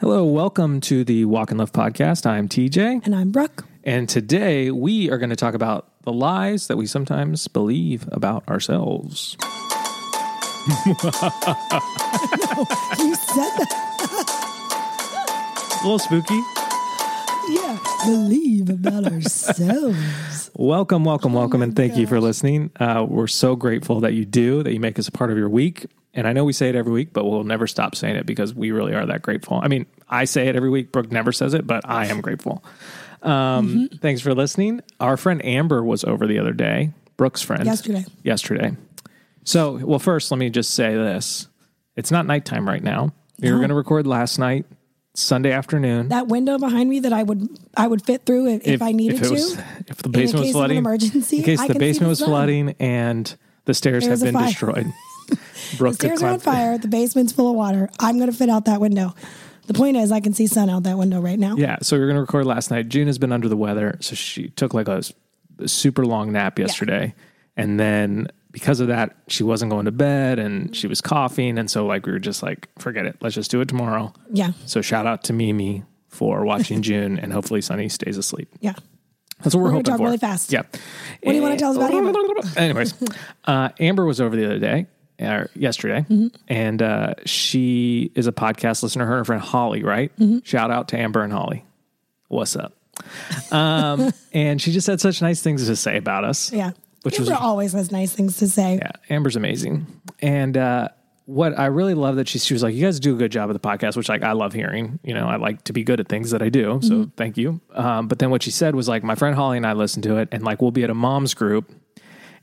Hello, welcome to the Walk in Love podcast. I'm TJ, And I'm Brooke. and today we are going to talk about the lies that we sometimes believe about ourselves. You said that. A little spooky. Yeah. Believe about ourselves. Welcome, welcome, welcome, and thank you for listening. Uh, we're so grateful that you do, that you make us a part of your week. And I know we say it every week, but we'll never stop saying it because we really are that grateful. I mean, I say it every week. Brooke never says it, but I am grateful. Um, Thanks for listening. Our friend Amber was over the other day, Brooke's friend. Yesterday. Yesterday. So, well, first, let me just say this it's not nighttime right now. We were going to record last night, Sunday afternoon. That window behind me that I would I would fit through if, if, I needed was- to. if the basement was case of an flooding, emergency, in case I the basement the was flooding and the stairs There's have been destroyed. Brooke The stairs are on fire. The basement's full of water. I'm going to fit out that window. The point is, I can see sun out that window right now. Yeah, so we are going to record last night. June has been under the weather, so she took like a super long nap yesterday, and then because of that, she wasn't going to bed and she was coughing, and so like we were just like, forget it, let's just do it tomorrow. Yeah. So shout out to Mimi for watching June, and hopefully Sunny stays asleep. Yeah. That's what we're, We're hoping talk for. really fast. Yeah. What do you wanna tell us about Amber? Anyways, uh, Amber was over the other day, or yesterday, Mm-hmm. and uh, she is a podcast listener. Her and her friend Holly, right? Mm-hmm. Shout out to Amber and Holly. What's up? Um, and she just had such nice things to say about us. Yeah. Which Amber was- always has nice things to say. Yeah, Amber's amazing. And uh, what I really love that she, she was like, you guys do a good job of the podcast, which like I love hearing. You know, I like to be good at things that I do. So thank you. Um, but then what she said was like, my friend Holly and I listen to it, and like we'll be at a mom's group,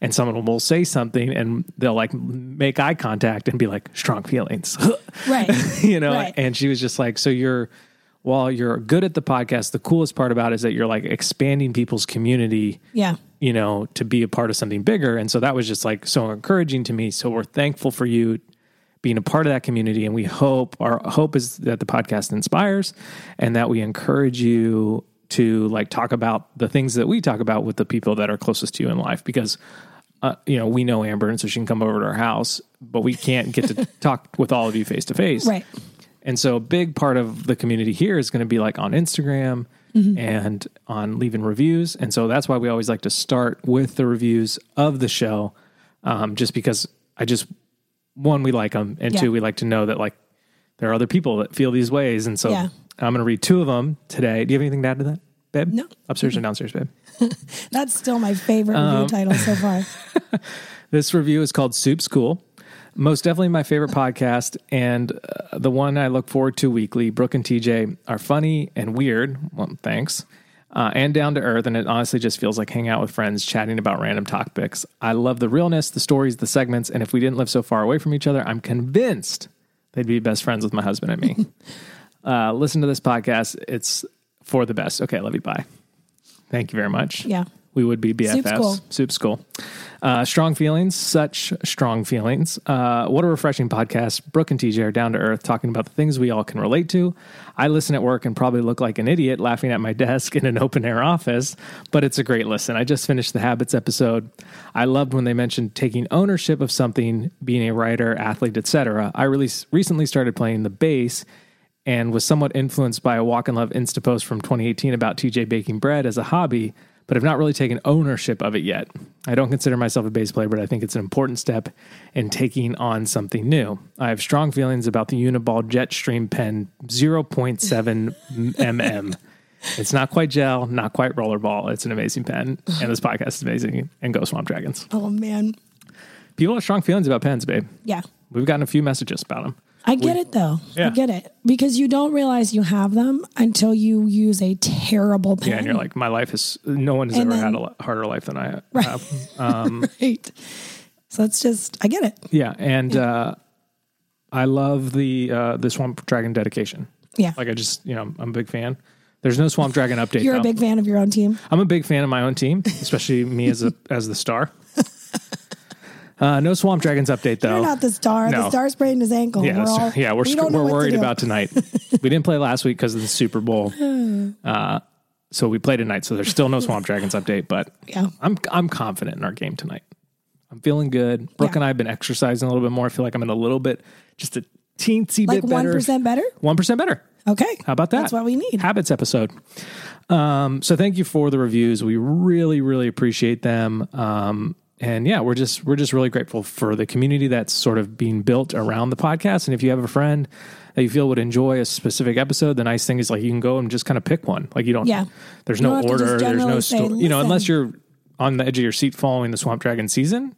and someone will say something, and they'll like make eye contact and be like, strong feelings, Right. you know. Right. And she was just like, so you're. While you're good at the podcast, the coolest part about it is that you're like expanding people's community Yeah. you know, to be a part of something bigger. And so that was just like so encouraging to me. So we're thankful for you being a part of that community. And we hope our hope is that the podcast inspires and that we encourage you to like talk about the things that we talk about with the people that are closest to you in life because uh, you know, we know Amber and so she can come over to our house, but we can't get to talk with all of you face to face. Right. And so a big part of the community here is going to be like on Instagram and on leaving reviews. And so that's why we always like to start with the reviews of the show, um, just because I just, one, we like them. And Yeah. two, we like to know that like there are other people that feel these ways. And so Yeah. I'm going to read two of them today. Do you have anything to add to that, babe? No. Upstairs or downstairs, babe? That's still my favorite Um, review title so far. This review is called Soup School. Most definitely my favorite podcast and uh, the one I look forward to weekly. Brooke and TJ are funny and weird. Well, thanks. Uh, and down to earth. And it honestly just feels like hanging out with friends, chatting about random topics. I love the realness, the stories, the segments. And if we didn't live so far away from each other, I'm convinced they'd be best friends with my husband and me. uh, listen to this podcast. It's for the best. Okay, I love you. Bye. Thank you very much. Yeah. We would be BFFs. Soup school. School. Uh, strong feelings, such strong feelings. Uh, what a refreshing podcast. Brooke and TJ are down to earth, talking about the things we all can relate to. I listen at work and probably look like an idiot laughing at my desk in an open air office, but it's a great listen. I just finished the Habits episode. I loved when they mentioned taking ownership of something, being a writer, athlete, etc. I really recently started playing the bass and was somewhat influenced by a Walk in Love Insta post from 2018 about TJ baking bread as a hobby, but have not really taken ownership of it yet. I don't consider myself a bass player, but I think it's an important step in taking on something new. I have strong feelings about the Uniball Jetstream pen 0.7 mm. It's not quite gel, not quite rollerball. It's an amazing pen, and this podcast is amazing. And go Swamp Dragons. Oh man. People have strong feelings about pens, babe. Yeah. We've gotten a few messages about them. I get it though. Yeah. I get it. Because you don't realize you have them until you use a terrible pen. Yeah, and you're like, my life is no one has And ever had a harder life than I Right. have. Um, right. So it's just I get it. Yeah, and uh, I love the uh, the Swamp Dragon dedication. Yeah. Like I just, you know, I'm a big fan. There's no Swamp Dragon update. You're though. a big fan of your own team. I'm a big fan of my own team, especially me as a as the star. Uh, no Swamp Dragons update though. You're not the star. No. The star sprained his ankle. yeah, we're all, yeah, we're we sc- don't know we're what to worried about tonight. we didn't play last week because of the Super Bowl, uh, so we play tonight. So there's still no Swamp Dragons update, but Yeah. I'm I'm confident in our game tonight. I'm feeling good. Brooke Yeah. and I have been exercising a little bit more. I feel like I'm in a little bit, just a teensy Like bit one better. percent better. One percent better. Okay. How about that? That's what we need. Habits episode. Um, so thank you for the reviews. We really, really appreciate them. Um, and yeah, we're just we're just really grateful for the community that's sort of being built around the podcast. And if you have a friend that you feel would enjoy a specific episode, the nice thing is like you can go and just kind of pick one. Like you don't. Yeah. There's You no don't have to just order. There's no story. You know, unless you're on the edge of your seat following the Swamp Dragon season.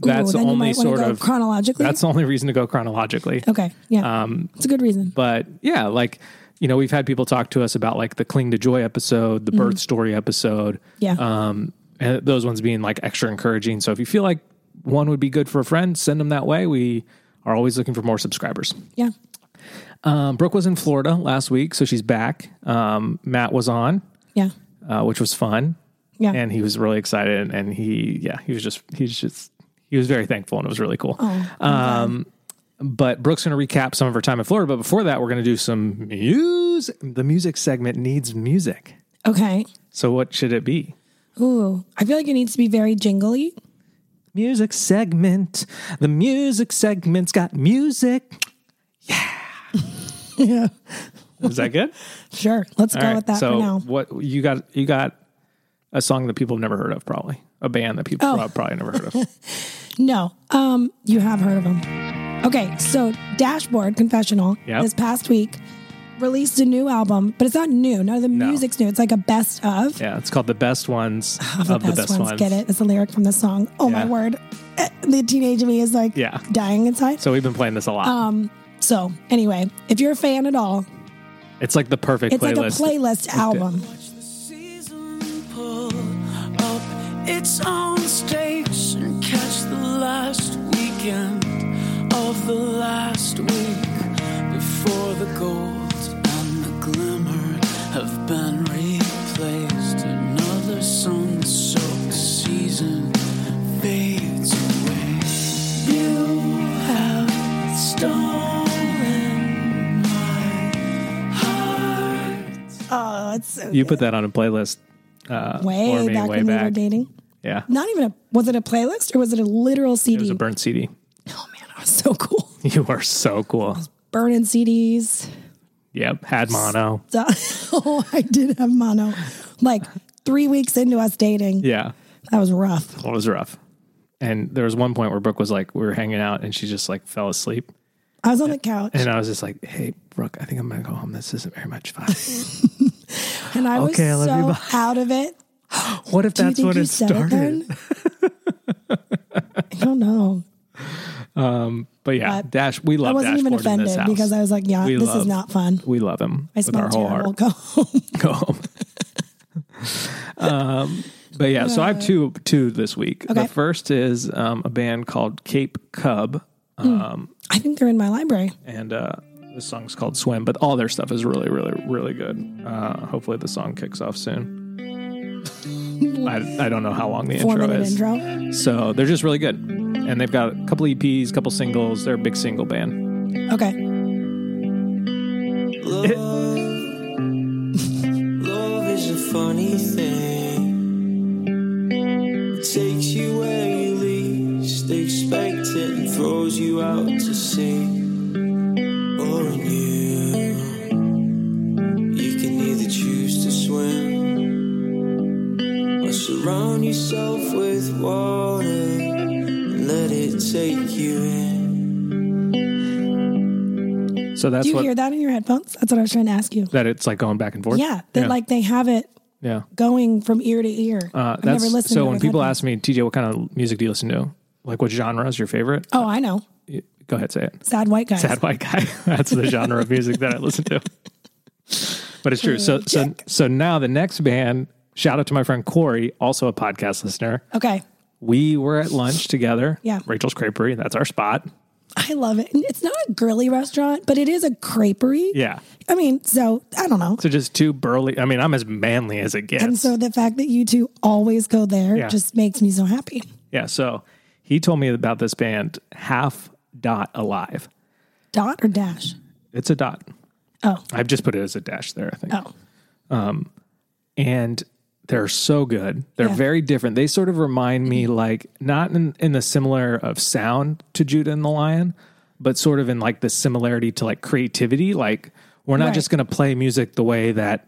That's Ooh, the only sort of chronologically. That's the only reason to go chronologically. okay. Yeah. Um, it's a good reason. But yeah, like you know, we've had people talk to us about like the Cling to Joy episode, the birth story episode. Yeah. Um, and those ones being like extra encouraging. So if you feel like one would be good for a friend, send them that way. We are always looking for more subscribers. yeah. Um, Brooke was in Florida last week, so she's back. Um, Matt was on, Yeah. uh, which was fun. Yeah. And he was really excited. And he, yeah, he was just, he's just, he was very thankful and it was really cool. Oh, um, but Brooke's going to recap some of her time in Florida. But before that, we're going to do some music. The music segment needs music. Okay. So what should it be? Ooh, I feel like it needs to be very jingly. Music segment. The music segment's got music. yeah. Yeah. Is that good? Sure. Let's All go right. with that so for now. what you got? You got a song that people have never heard of, probably a band that people Oh. probably never heard of. No. Um, you have heard of them. Okay, so Dashboard Confessional Yep. this past week released a new album, but it's not new. None of the No. music's new. It's like a best of. yeah, it's called the best ones Of the, best, ones. Get it? It's a lyric from the song. Oh my word. Eh, The teenage me is like Yeah. dying inside. So we've been playing this a lot. Um, so anyway, if you're a fan at all, it's like the perfect it's playlist. like a playlist album. season its own stakes and catch the last weekend of the last week before the gold so You put that on a playlist uh, way me back way when we were dating. Yeah, Not even a was it a playlist or was it a literal CD? it was a burnt CD. oh man, I was so cool. You are so cool. Burning CDs. Yep, had mono. oh, I did have mono. Like three weeks into us dating, Yeah, that was rough. well, it was rough. And there was one point where Brooke was like, we were hanging out, and she just like fell asleep. I was on the couch And I was just like, "Hey, Brooke, I think I'm gonna go home. This isn't very much fun." and I was I love you, so out of it. what if that's think when it started? it? I don't know. But yeah, But Dash, we love I wasn't even Dashboard in offended because I was like, yeah, We this love- is not fun. we love him I with our smell whole terrible. heart. Go home. Go home. um, but yeah, so I have two two this week. Okay. The first is um, a band called Cape Cub, um, I think they're in my library. and uh, the song's called Swim. But all their stuff is really, really, really good. Uh, hopefully, the song kicks off soon. I, I don't know how long the Four intro is. intro. So they're just really good, and they've got a couple EPs, a couple singles. They're a big single band. Okay. Love is a funny thing. It takes you where you out to sea. Or in you, you can either choose to swim or surround yourself with water and let it take you in. So that's Do you what hear that in your headphones? That's what I was trying to ask you. that it's like going back and forth. Yeah, that like they have it yeah. going from ear to ear. Uh, I've never that's listened. so to when people headphones. ask me, TJ, what kind of music do you listen to? Like what genre is your favorite? oh, I know, You- Go ahead, say it. sad white guy. Sad white guy. That's the genre of music that I listen to. But it's true. So so so now the next band. Shout out to my friend Corey, also a podcast listener. Okay, We were at lunch together. Yeah. Rachel's Creperie. That's our spot. I love it. And It's not a girly restaurant, but it is a creperie. Yeah. I mean, so I don't know. So just two burly. I mean, I'm as manly as it gets. And so the fact that you two always go there Yeah. just makes me so happy. yeah. So he told me about this band, Half Dot Alive. Dot or dash? It's a dot. Oh, I've just put it as a dash there, I think. oh, um, and they're so good. They're Yeah. very different. They sort of remind me like not in, in the similar of sound to Judah and the Lion, but sort of in like the similarity to like creativity. Like We're not Right. just going to play music the way that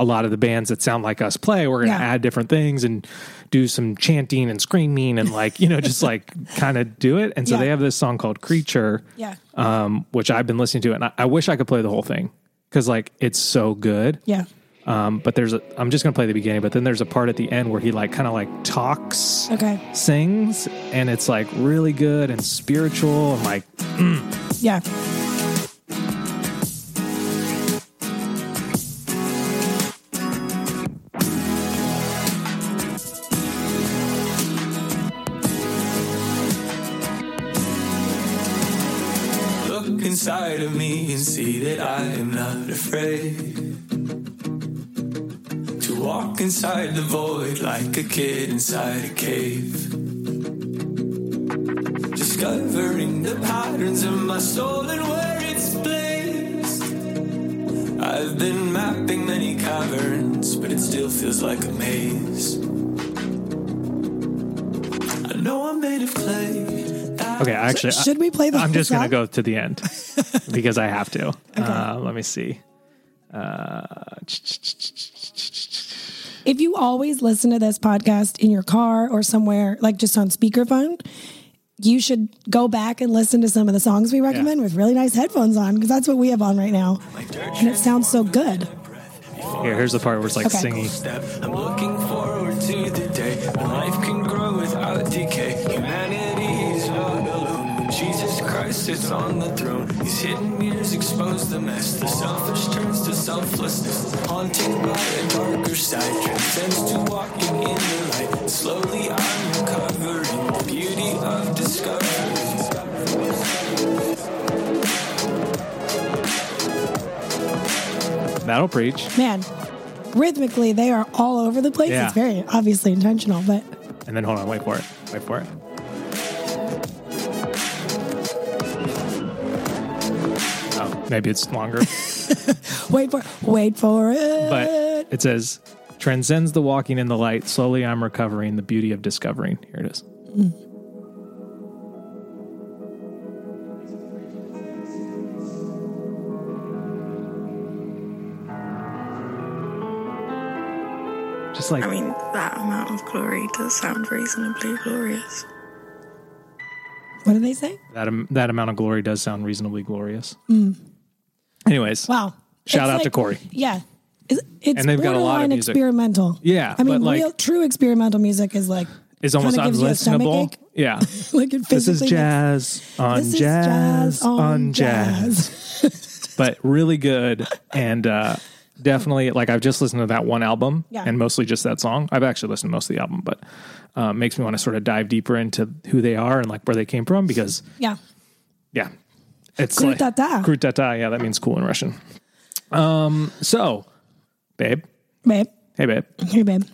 a lot of the bands that sound like us play. We're going to Yeah. add different things and do some chanting and screaming and like, you know, just like kind of do it. And so Yeah. they have this song called Creature, Yeah. um, which I've been listening to. And I, I wish I could play the whole thing because like it's so good. Yeah. Um, but there's a, I'm just going to play the beginning, but then there's a part at the end where he like kind of like talks, Okay. sings, and it's like really good and spiritual and like, Yeah. Inside of me and see that I am not afraid to walk inside the void like a kid inside a cave. Discovering the patterns of my soul and where it's placed. I've been mapping many caverns, but it still feels like a maze. I know I'm made of clay. Okay, actually, I- Should we play the I'm whole just going to go to the end because I have to. Uh, let me see. Uh, If you always listen to this podcast in your car or somewhere, like just on speakerphone, you should go back and listen to some of the songs we recommend with really nice headphones on because that's what we have on right now. And it sounds so good. here, here's the part where it's like Okay. singing. Sits on the throne, His hidden mirrors expose the mess. The selfish turns to selflessness. Haunted by a darker side, transcends to walking in the light. Slowly I'm uncovering the beauty of discovery. That'll preach. Man, rhythmically, they are all over the place. Yeah. It's very obviously intentional, but And then hold on, wait for it. Wait for it. Maybe it's longer. wait for wait for it. but it says transcends the walking in the light slowly i'm recovering the beauty of discovering here it is just like I mean, that amount of glory does sound reasonably glorious. what did they say? that am- that amount of glory does sound reasonably glorious hmm. Anyways Wow. Shout It's out to Corey. Yeah. It's, it's And they've got a lot of music. experimental. Yeah, I mean, like- real true experimental music is like it's almost kinda gives you a stomach unlistenable yeah like it this is jazz on is jazz, on jazz. jazz. but really good and uh definitely like i've just listened to that one album Yeah. and mostly just that song i've actually listened to most of the album but uh, makes me want to sort of dive deeper into who they are and like where they came from because yeah. yeah it's like yeah that means cool in russian um so babe Babe. hey babe Hey, babe.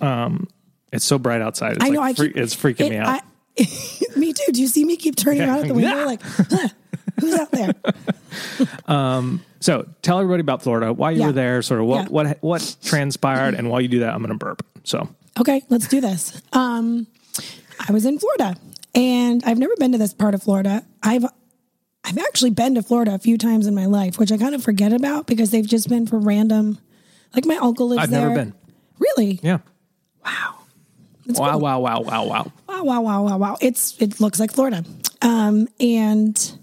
it's so bright outside it's I know. like I keep, it's freaking it- me out I- me too. Do you see me keep turning Yeah. around at the window Yeah. like, huh, who's out there? so tell everybody about florida why you Yeah. were there sort of what what what transpired and while you do that i'm gonna burp so Okay, let's do this. Um, I was in Florida, and I've never been to this part of Florida. I've I've actually been to Florida a few times in my life, which I kind of forget about because they've just been for random. Like my uncle lives there. I've never been. Really? yeah Wow. It's wow cool. wow wow wow wow Wow, wow, wow, wow, wow. It's it looks like Florida. Um, and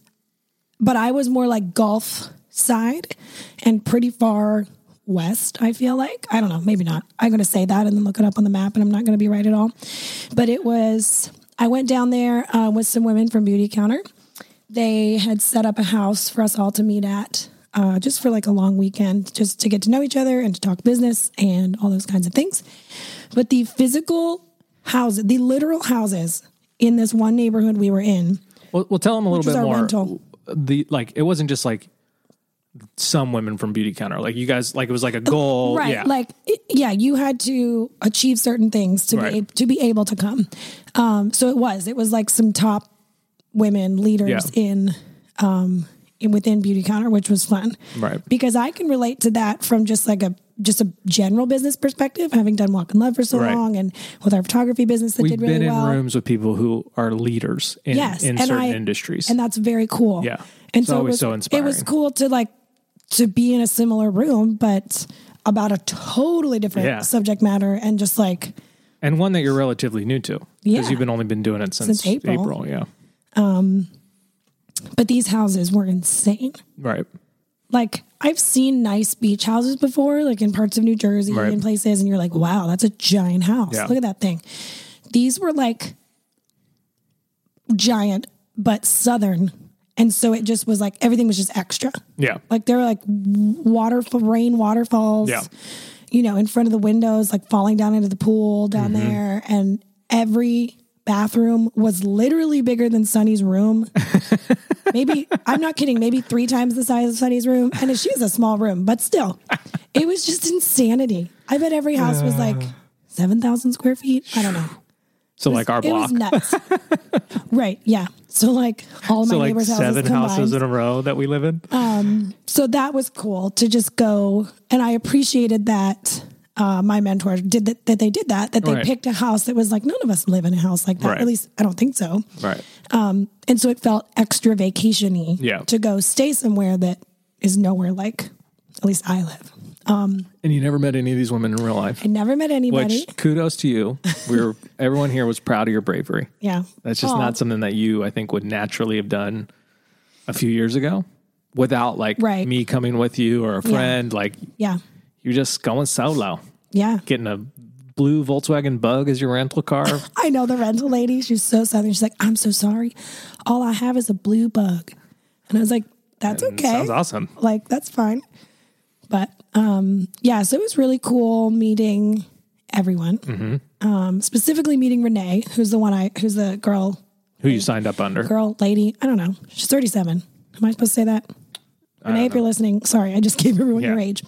but I was more like Gulf side and pretty far west, I feel like. I don't know, maybe not. I'm gonna say that and then look it up on the map and I'm not gonna be right at all. But it was I went down there uh, with some women from Beauty Counter. They had set up a house for us all to meet at. Uh, just for like a long weekend, just to get to know each other and to talk business and all those kinds of things. But the physical houses, the literal houses in this one neighborhood we were in, Well, well, tell them a little bit more. rental. The like, it wasn't just like some women from Beauty Counter. Like you guys, like it was like a goal. right? Yeah. Like, it- yeah, you had to achieve certain things to Right. be to be able to come. Um, so it was, it was like some top women leaders Yeah. in, um, in within Beauty Counter, which was fun, Right. Because I can relate to that from just like a just a general business perspective, having done Walk in Love for so Right. long, and with our photography business that We've did really been in well. rooms with people who are leaders in, yes, in and certain I- industries. and that's very cool. Yeah. and It's so always it was, so inspiring. It was cool to like to be in a similar room, but about a totally different Yeah. subject matter and just like And one that you're relatively new to. Because Yeah. you've been only been doing it since, Since April. Yeah. But these houses were insane. Right. Like I've seen nice beach houses before, like in parts of New Jersey Right. and places, and you're like, wow, that's a giant house. Yeah. Look at that thing. These were like giant, but southern. And so it just was like everything was just extra. Yeah. Like there were like water rain waterfalls, Yeah. you know, in front of the windows, like falling down into the pool down Mm-hmm. there. And every bathroom was literally bigger than Sunny's room. maybe I'm not kidding, maybe three times the size of Sunny's room. And she's a small room, but still, it was just insanity. I bet every house was like seven thousand square feet. I don't know. So like our It block. was nuts. right. Yeah. So like all my like neighbors' houses seven combined. houses in a row that we live in. Um. so that was cool to just go and i appreciated that uh, my mentor did that, that they did that that they Right. picked a house that was like none of us live in a house like that Right. at least i don't think so right. and so it felt extra vacationy Yeah. to go stay somewhere that is nowhere like at least i live Um, And you never met any of these women in real life. i never met anybody Which kudos to you. We were everyone here was proud of your bravery. yeah That's just Aw. not something that you, I think, would naturally have done a few years ago without like Right. me coming with you or a friend. Like yeah you're just going solo, yeah. Getting a blue Volkswagen Bug as your rental car. i know the rental lady she's so southern. She's like i'm so sorry. All i have is a blue bug. And i was like that's okay. Sounds awesome. like that's fine. But um yeah so it was really cool meeting everyone. Mm-hmm. um specifically meeting renee who's the one i who's the girl Who you signed up under? girl lady. I don't know. She's 37 am i supposed to say that renee if you're listening sorry i just gave everyone your Yeah. age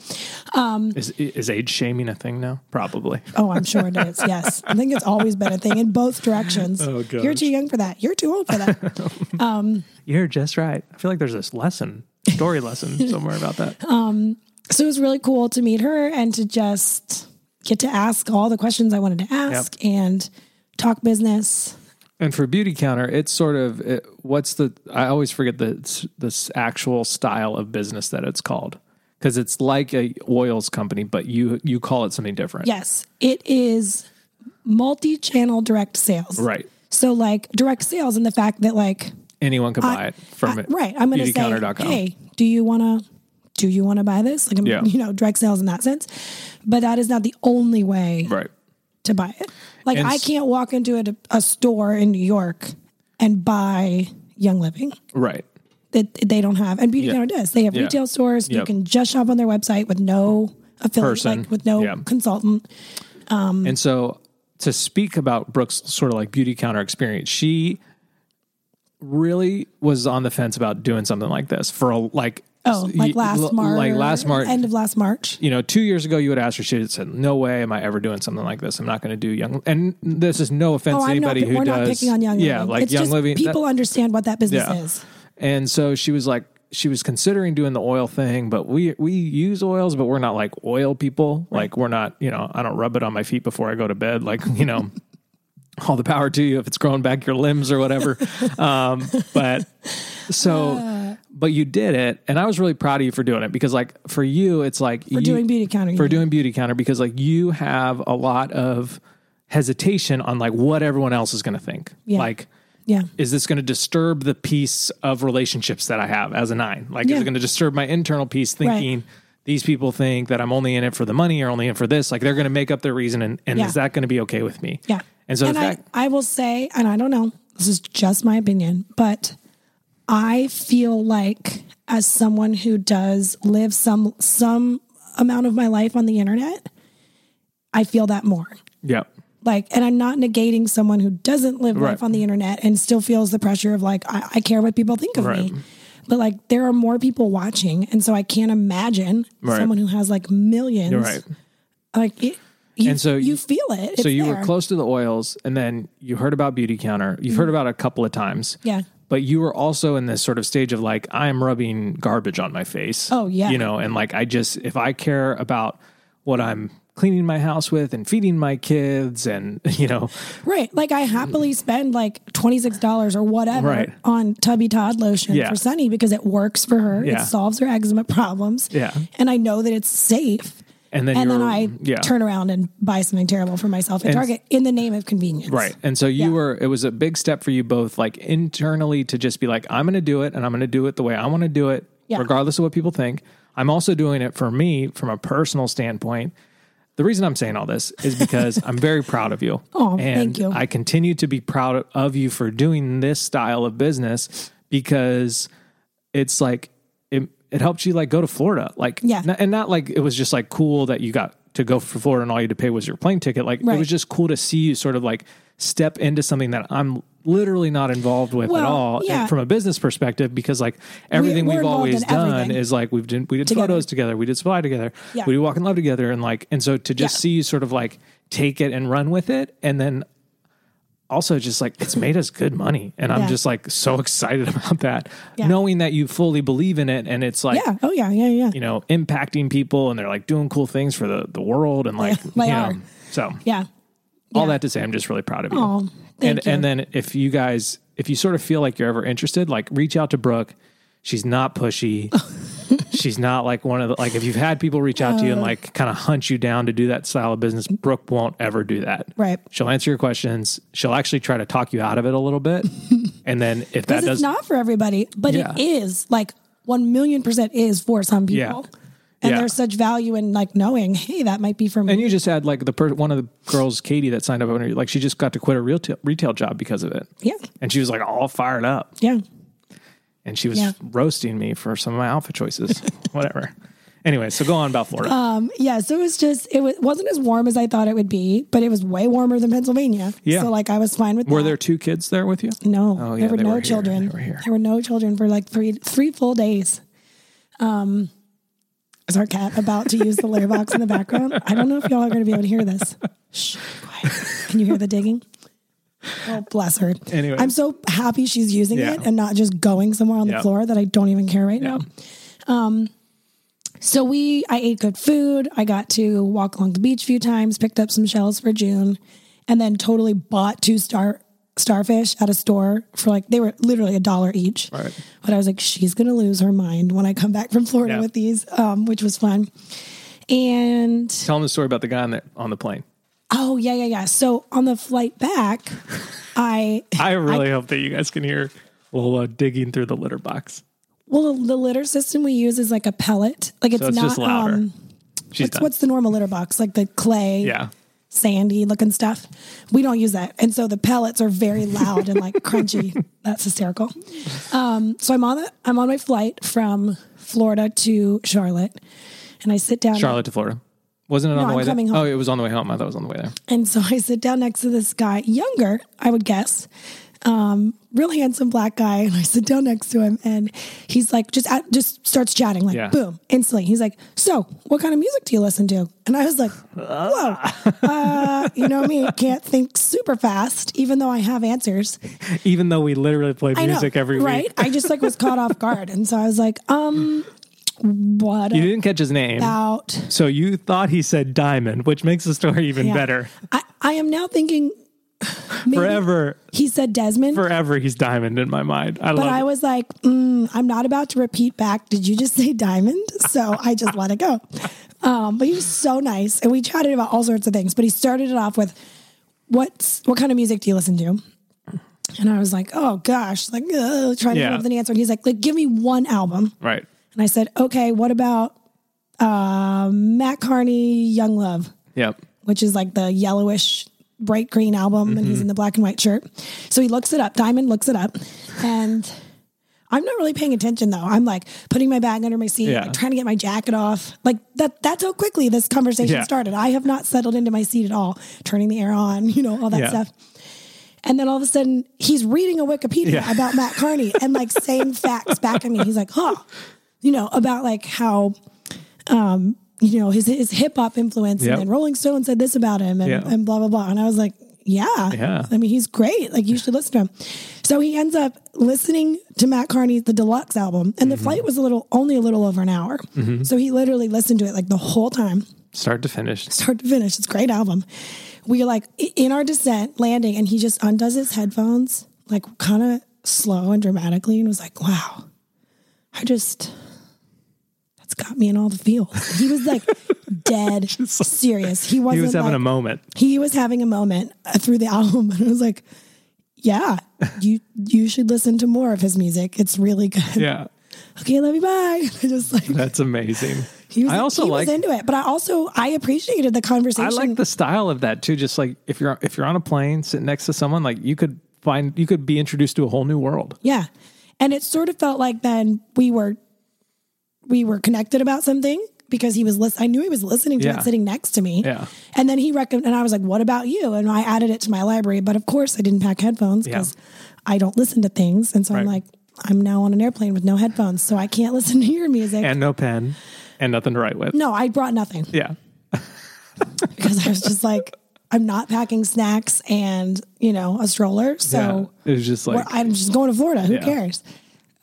um, um, Is is age shaming a thing now? Probably. oh i'm sure it is yes i think it's always been a thing in both directions Oh, you're too young for that you're too old for that um, You're just right. I feel like there's this lesson, story lesson somewhere about that. so it was really cool to meet her and to just get to ask all the questions I wanted to ask and talk business. And for Beauty Counter, it's sort of it, what's the I always forget the this actual style of business that it's called because it's like a oils company, but you you call it something different. Yes, it is multi-channel direct sales. Right. So like direct sales and the fact that like Anyone can buy I- it from I- it. right, I'm going to say, hey, do you want to do you want to buy this? Like Yeah. you know, direct sales in that sense. But that is not the only way Right. To buy it. Like And I can't walk into a, a store in New York and buy Young Living. Right. that they don't have, and Beauty Yeah. Counter does. They have Yeah. retail stores. You can just shop on their website with no affiliate, Person. like with no Yeah. consultant. Um, and so to speak about Brooke's sort of like beauty counter experience, she really was on the fence about doing something like this for a like Oh, like last l- March, like last March. end of last March. you know, two years ago, you would ask her, she had said, "No way am I ever doing something like this. I'm not going to do young." And this is no offense Oh, to I'm not. anybody who We're does. not picking on Young yeah, Living. like it's Young just Living. that- People understand what that business Yeah. is. And so she was like, she was considering doing the oil thing, but we we use oils, but we're not like oil people. Like we're not, you know, I don't rub it on my feet before I go to bed. Like you know, all the power to you if it's growing back your limbs or whatever. um, but so, but you did it, and I was really proud of you for doing it because, like, for you, it's like For doing Beauty Counter, you for doing beauty counter because like you have a lot of hesitation on like what everyone else is going to think. Yeah. Like Yeah. is this going to disturb the piece of relationships that I have as a nine? Like, Yeah. is it going to disturb my internal piece thinking these people think that I'm only in it for the money or only in for this? Like, they're going to make up their reason, and, and Yeah. is that going to be okay with me? Yeah. And so, and I, fact, I will say, and I don't know, this is just my opinion, but I feel like as someone who does live some some amount of my life on the internet, I feel that more. yeah, Like, and I'm not negating someone who doesn't live Right. life on the internet and still feels the pressure of like, I, I care what people think of Right. me. But like, there are more people watching. And so I can't imagine Right. someone who has like 1000000s you're right. Like, it, you, And so you, feel it. It's so you there. were close to the oils, and then you heard about Beauty Counter. You've heard about it a couple of times. Mm-hmm. Yeah. But you were also in this sort of stage of like, I'm rubbing garbage on my face. Oh, yeah. You know, and like, I just, if I care about what I'm cleaning my house with and feeding my kids and you know Right. Like I happily spend like $26 or whatever Right. on Tubby Todd lotion Yeah. for Sunny because it works for her. Yeah. It solves her eczema problems. Yeah. And I know that it's safe. And then and then I yeah turn around and buy something terrible for myself at And- Target in the name of convenience. Right. And so you Yeah. were, it was a big step for you both, like internally to just be like, I'm going to do it and I'm going to do it the way I want to do it, Yeah. regardless of what people think. I'm also doing it for me from a personal standpoint. The reason I'm saying all this is because I'm very proud of you. Oh, and thank you. I continue to be proud of you for doing this style of business because it's like, it, helped you like go to Florida. Like, Yeah. n- and not like it was just like cool that you got to go for Florida and all you had to pay was your plane ticket. Like, it was just cool to see you sort of like step into something that I'm literally not involved with at Well, all and yeah. from a business perspective because like everything we're we've always done everything. is like we've done we did Together. photos together we did supply together Yeah. we did walk in love together and like and so to just Yeah. see you sort of like take it and run with it and then also just like it's made us good money and i'm just like so excited about that Yeah. knowing that you fully believe in it and it's like Yeah. Oh yeah. Yeah. Yeah. you know impacting people and they're like doing cool things for the the world and like they you know, so Yeah. all Yeah. that to say i'm just really proud of you thank and you. and then if you guys if you sort of feel like you're ever interested like reach out to brooke she's not pushy she's not like one of the like if you've had people reach out to you and uh. like kind of hunt you down to do that style of business brooke won't ever do that Right. she'll answer your questions she'll actually try to talk you out of it a little bit and then if that does it's not for everybody, but Yeah. it is like one million percent is for some Yeah. people. And Yeah. there's such value in like knowing, hey, that might be for me. and you just had like the per- one of the girls katie that signed up on her like she just got to quit a retail retail job because of it yeah. and she was like all fired up Yeah. And she was Yeah. roasting me for some of my outfit choices. Whatever. Anyway, so go on about Florida. Um, yeah, so it was just it was, wasn't as warm as I thought it would be, but it was way warmer than Pennsylvania. Yeah. So like I was fine with that. were that. there two kids there with you? No, Oh, yeah, there were no were here. children. They were here. There were no children for like three three full days. Um, is our cat about to use the litter box in the background? I don't know if y'all are going to be able to hear this. Shh, quiet. Can you hear the digging? Oh, bless her. Anyways. I'm so happy she's using Yeah. it and not just going somewhere on the floor that I don't even care right Yeah. now. So we, I ate good food. I got to walk along the beach a few times, picked up some shells for June, and then totally bought two star starfish at a store for like they were literally a dollar each. Right. But I was like, she's gonna lose her mind when I come back from Florida Yeah. with these, um, which was fun. And Tell them the story about the guy on the on the plane. Oh yeah, yeah, yeah. So on the flight back, I I really hope that you guys can hear Lola digging through the litter box. well the litter system we use is like a pellet. Like it's, So it's not just louder. um She's what's, what's the normal litter box? Like the clay. yeah. sandy looking stuff. We don't use that. And so the pellets are very loud and like crunchy. That's hysterical. Um, so I'm on the, I'm on my flight from Florida to Charlotte and I sit down Charlotte to Florida. Wasn't it on No, the I'm way there? home. Oh, it was on the way home. I thought it was on the way there. and so I sit down next to this guy, younger, I would guess. Um, real handsome black guy, and I sit down next to him, and he's like, just at, just starts chatting, like Yeah. boom, instantly. He's like, "So, what kind of music do you listen to?" And I was like, "Whoa, uh, you know me, can't think super fast, even though I have answers." Even though we literally play I know, music every right? week. Right? I just like was caught off guard, and so I was like, "Um, what You didn't catch his name. about?" So you thought he said diamond, which makes the story even Yeah. better. I, I am now thinking Forever, He said Desmond. forever he's diamond in my mind. I But I it. was like, mm, I'm not about to repeat back. Did you just say diamond? So I just let it go. Um, but he was so nice, and we chatted about all sorts of things. But he started it off with, "What's what kind of music do you listen to?" And I was like, "Oh gosh," like uh, trying to Yeah. come up with an answer. And he's like, "Like, give me one album." Right. And I said, "Okay, what about uh, Mat Kearney, Young Love?" Yep. which is like the yellowish bright green album and Mm-hmm. he's in the black and white shirt. So he looks it up. Diamond looks it up. And I'm not really paying attention though. I'm like putting my bag under my seat, Yeah. like, trying to get my jacket off. Like that that's how quickly this conversation Yeah. started. I have not settled into my seat at all, turning the air on, you know, all that Yeah. stuff. And then all of a sudden he's reading a Wikipedia about Mat Kearney and like saying facts back at me. He's like, huh, you know, about like how um, you know, his his hip hop influence, Yep. and then Rolling Stone said this about him, and, Yeah. and blah blah blah. And I was like, yeah, Yeah. I mean, he's great. Like you should listen to him. So he ends up listening to Mat Kearney's the deluxe album, and Mm-hmm. the flight was a little only a little over an hour. So he literally listened to it like the whole time. Start to finish. start to finish. It's a great album. We are like in our descent, landing, and he just undoes his headphones, like kind of slow and dramatically, and was like, "Wow, I just got me in all the feels." He was like dead serious. He wasn't. He was having like, a moment. he was having a moment uh, through the album, and I was like, "Yeah, you you should listen to more of his music. It's really good." Yeah. Okay, love you. Bye. I just like That's amazing. he was. I also like into it, but I also I appreciated the conversation. I like the style of that too. Just like if you're if you're on a plane sitting next to someone, like you could find you could be introduced to a whole new world. Yeah. And it sort of felt like then we were we were connected about something because he was listen I knew he was listening to Yeah. it sitting next to me. Yeah. And then he recommended and I was like, "What about you?" And I added it to my library, but of course I didn't pack headphones Yeah. because I don't listen to things. And so I'm like, I'm now on an airplane with no headphones, so I can't listen to your music. And no pen and nothing to write with. no, I brought nothing Yeah. because I was just like, I'm not packing snacks and, you know, a stroller. So yeah. It was just like Well, I'm just going to Florida. Who Yeah. cares?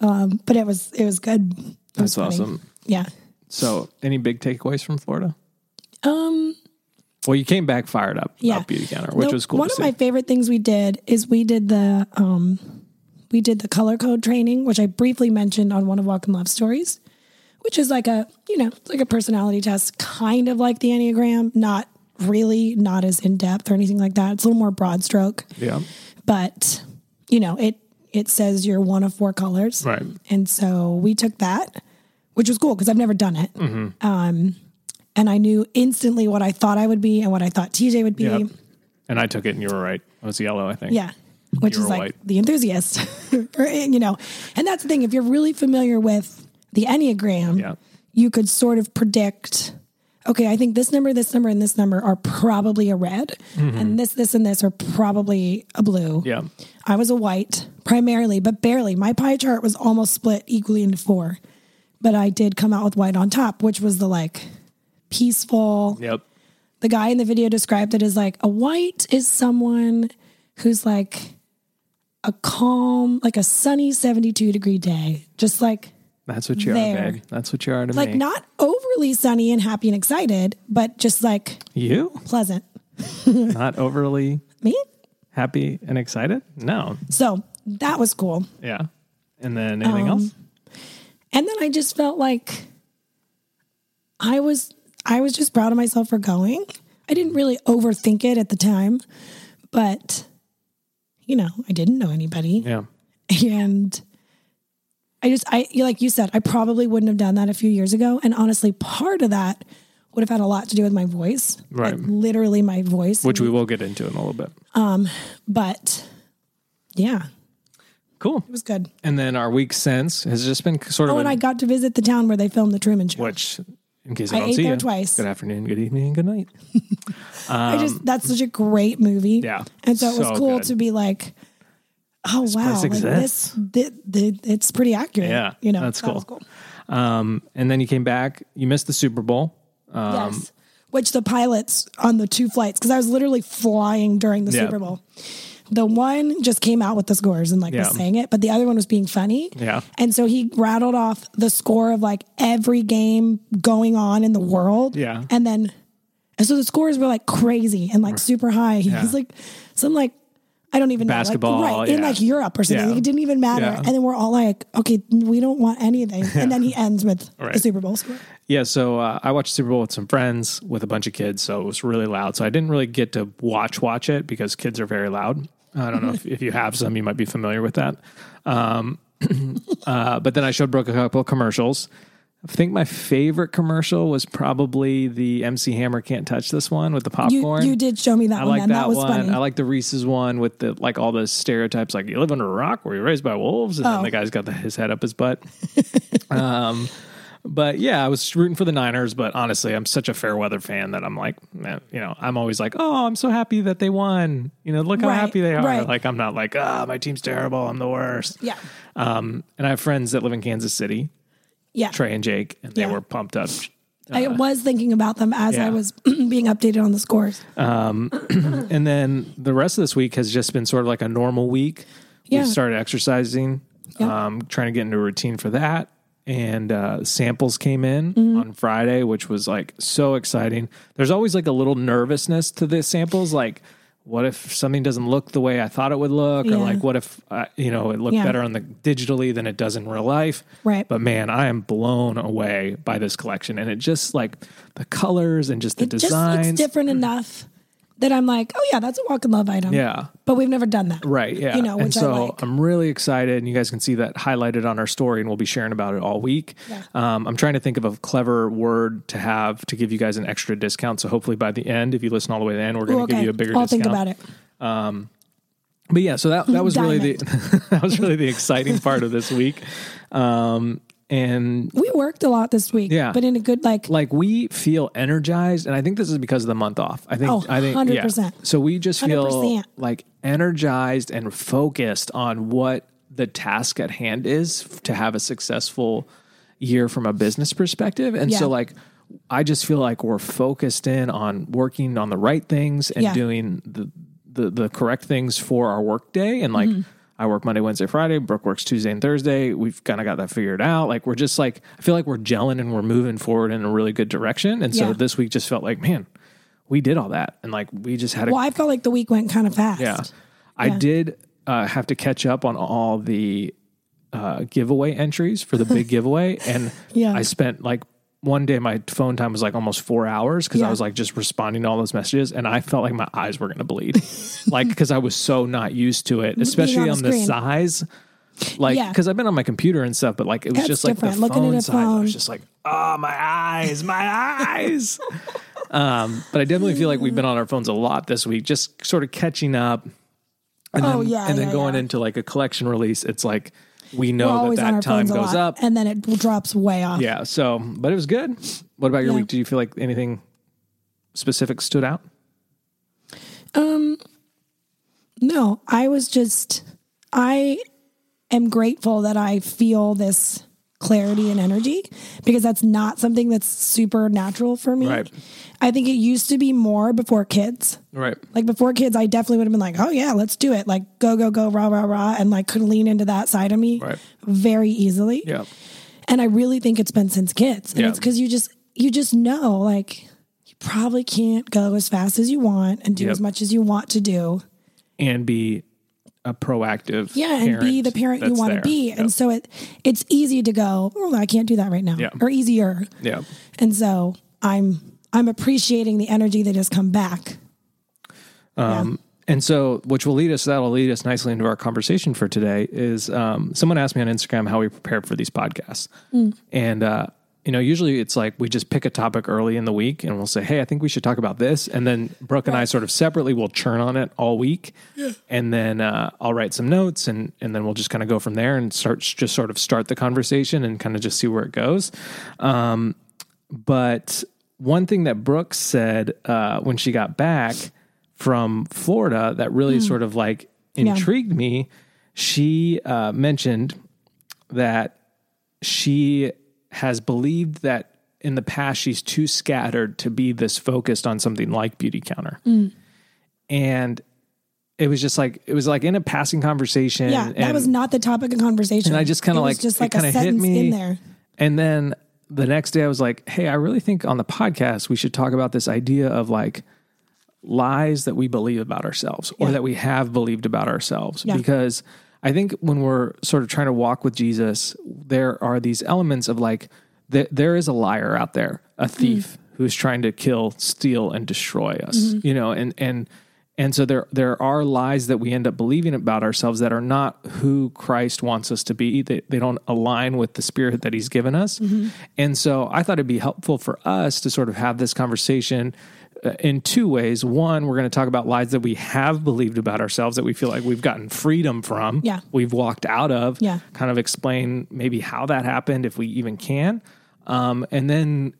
Um, but it was it was good. That's funny. awesome. Yeah. So any big takeaways from Florida? Um. Well, you came back fired up Yeah. about beauty counter, which The- was cool. One of see. my favorite things we did is we did the um, we did the color code training, which I briefly mentioned on one of Walk in Love stories, which is like a you know it's like a personality test, kind of like the Enneagram, not really, not as in depth or anything like that. It's a little more broad stroke, yeah. but you know it it says you're one of four colors, Right. And so we took that, which was cool because I've never done it. Mm-hmm. Um, and I knew instantly what I thought I would be and what I thought TJ would be. Yep. And I took it and you were right. It was yellow, I think. Yeah. Which You is like white. the enthusiast. you know, and that's the thing. If you're really familiar with the Enneagram, Yeah. you could sort of predict okay, I think this number, this number, and this number are probably a red, and this, this, and this are probably a blue. Mm-hmm. Yeah. I was a white primarily, but barely. My pie chart was almost split equally into four, but I did come out with white on top, which was the like peaceful. Yep. The guy in the video described it as like a white is someone who's like a calm, like a sunny 72 degree day, just like That's what you There. are, babe. That's what you are to like me. Like not overly sunny and happy and excited, but just like you? pleasant. Not overly Me? happy and excited? No. So that was cool. Yeah. And then anything Um, else? And then I just felt like I was I was just proud of myself for going. I didn't really overthink it at the time, but you know, I didn't know anybody. Yeah. And I just I like you said, I probably wouldn't have done that a few years ago. And honestly, part of that would have had a lot to do with my voice. Right. Like literally my voice. Which we will get into in a little bit. Um, but yeah, Cool. it was good. And then our week since has just been sort of Oh, and I got to visit the town where they filmed the Truman Show. which in case I, I don't ate see there you, twice. Good afternoon, good evening, good night. I just that's such a great movie. Um, Yeah, and so it was so cool good. to be like, oh wow, place like this, thi- thi- it's pretty accurate. Yeah, you know, that's that was cool. Um, and then you came back. You missed the Super Bowl. Um, yes, which the pilots on the two flights because I was literally flying during the Yeah. Super Bowl. The one just came out with the scores and like Yeah. was saying it, but the other one was being funny. Yeah. and so he rattled off the score of like every game going on in the world. Yeah. and then and so the scores were like crazy and like super high. He Yeah. was like some like I don't even Basketball, know, like, right in like Europe or something. Yeah. Like, it didn't even matter. Yeah. And then we're all like, okay, we don't want anything. And then he ends with Right. the Super Bowl score. Yeah, so uh, I watched Super Bowl with some friends with a bunch of kids, so it was really loud. So I didn't really get to watch watch it because kids are very loud. I don't know if, if you have some, you might be familiar with that. Um, uh, but then I showed Brooke a couple of commercials. I think my favorite commercial was probably the MC Hammer "Can't Touch This One" with the You, popcorn. you did show me that I one. like that, that was one. funny. I like the Reese's one with the like all the stereotypes, like you live under a rock, or you're raised by wolves, and then Oh. the guy's got the, his head up his butt. um, but yeah, I was rooting for the Niners. But honestly, I'm such a fair weather fan that I'm like, man, you know, I'm always like, oh, I'm so happy that they won. You know, look how Right, happy they are. right. Like I'm not like, ah, my team's terrible. I'm the worst. yeah. Um, and I have friends that live in Kansas City, Yeah. Trey and Jake, and they Yeah. were pumped up. I was thinking about them as yeah. I was being updated on the scores. And then the rest of this week has just been sort of like a normal week. Yeah. We've started exercising, Yeah. um, trying to get into a routine for that. and uh, samples came in Mm-hmm. on Friday, which was like so exciting. There's always like a little nervousness to the samples, like what if something doesn't look the way I thought it would look, Yeah. or like what if uh, you know it looked Yeah. better on the digitally than it does in real life. Right. But man, I am blown away by this collection, and it just like the colors and just the It just looks different enough that I'm like, oh yeah, that's a walk in love item. Yeah. But we've never done that. Right. Yeah. You know, and so I like. am really excited. And you guys can see that highlighted on our story, and we'll be sharing about it all week. Yeah. Um, I'm trying to think of a clever word to have to give you guys an extra discount. So hopefully by the end, if you listen all the way to the end, we're going to give you a bigger I'll discount. think about it. But yeah, so that that was really the that was really the exciting part of this week. Um, and We worked a lot this week. Yeah. But in a good like like we feel energized and i think this is because of the month off i think Oh, i think yeah. 100%. so we just feel 100%. like energized and focused on what the task at hand is to have a successful year from a business perspective and so like i just feel like we're focused in on working on the right things and Yeah. doing the, the the correct things for our work day and like Mm-hmm. I work Monday, Wednesday, Friday. Brooke works Tuesday and Thursday. We've kind of got that figured out. Like we're just like I feel like we're gelling and we're moving forward in a really good direction. And so Yeah. this week just felt like, man, we did all that, and like we just had a well, I felt like the week went kind of fast. yeah. I did uh, have to catch up on all the uh, giveaway entries for the big giveaway, and Yeah. I spent like one day my phone time was like almost four hours because I was like just responding to all those messages, and I felt like my eyes were gonna bleed, like because I was so not used to it, especially on on, the the size. Like, Yeah. because I've been on my computer and stuff, but like it was That's just like the different. Looking phone size. I was just like, oh, my eyes, my eyes. um, but I definitely feel like we've been on our phones a lot this week, just sort of catching up. And Oh, then, yeah, and then yeah, going yeah. into like a collection release, it's like we know that always on our that time goes up. and then it drops way off. Yeah. So, but it was good. What about your Yeah. week? Do you feel like anything specific stood out? Um, no, I was just, I am grateful that I feel this clarity and energy because that's not something that's super natural for me. Right. I think it used to be more before kids. Right. Like before kids, I definitely would have been like, oh yeah, let's do it. Like go, go, go, rah, rah, rah. And like could lean into that side of me Right. very easily. Yeah. And I really think it's been since kids. And Yeah. it's because you just, you just know like you probably can't go as fast as you want and do Yep. as much as you want to do. And be a proactive. Yeah, and be the parent you want to be. Yep. And so it it's easy to go, oh, I can't do that right now. Yeah. Or easier. yeah. And so I'm I'm appreciating the energy that has come back. Um, and so, which will lead us, that'll lead us nicely into our conversation for today is um, someone asked me on Instagram how we prepare for these podcasts. And, uh, you know, usually it's like we just pick a topic early in the week and we'll say, hey, I think we should talk about this. And then Brooke and I sort of separately will churn on it all week. And then uh, I'll write some notes and, and then we'll just kind of go from there and start, just sort of start the conversation and kind of just see where it goes. Um, but one thing that Brooke said uh, when she got back from Florida that really sort of like intrigued me, she uh, mentioned that she has believed that in the past she's too scattered to be this focused on something like Beautycounter. Mm. And it was just like it was like in a passing conversation. Yeah, that and- was not the topic of conversation. and I just kind of like just like kinda hit me in there. And then the next day I was like, "Hey, I really think on the podcast we should talk about this idea of like lies that we believe about ourselves or Yeah. that we have believed about ourselves Yeah. because I think when we're sort of trying to walk with Jesus, there are these elements of like th- there is a liar out there, a mm-hmm. thief who's trying to kill, steal and destroy us. Mm-hmm. You know, and and and so there there are lies that we end up believing about ourselves that are not who Christ wants us to be. They, they don't align with the spirit that he's given us. Mm-hmm. And so I thought it'd be helpful for us to sort of have this conversation in two ways. One, we're going to talk about lies that we have believed about ourselves that we feel like we've gotten freedom from. Yeah. We've walked out of. Yeah. Kind of explain maybe how that happened if we even can. Um, and then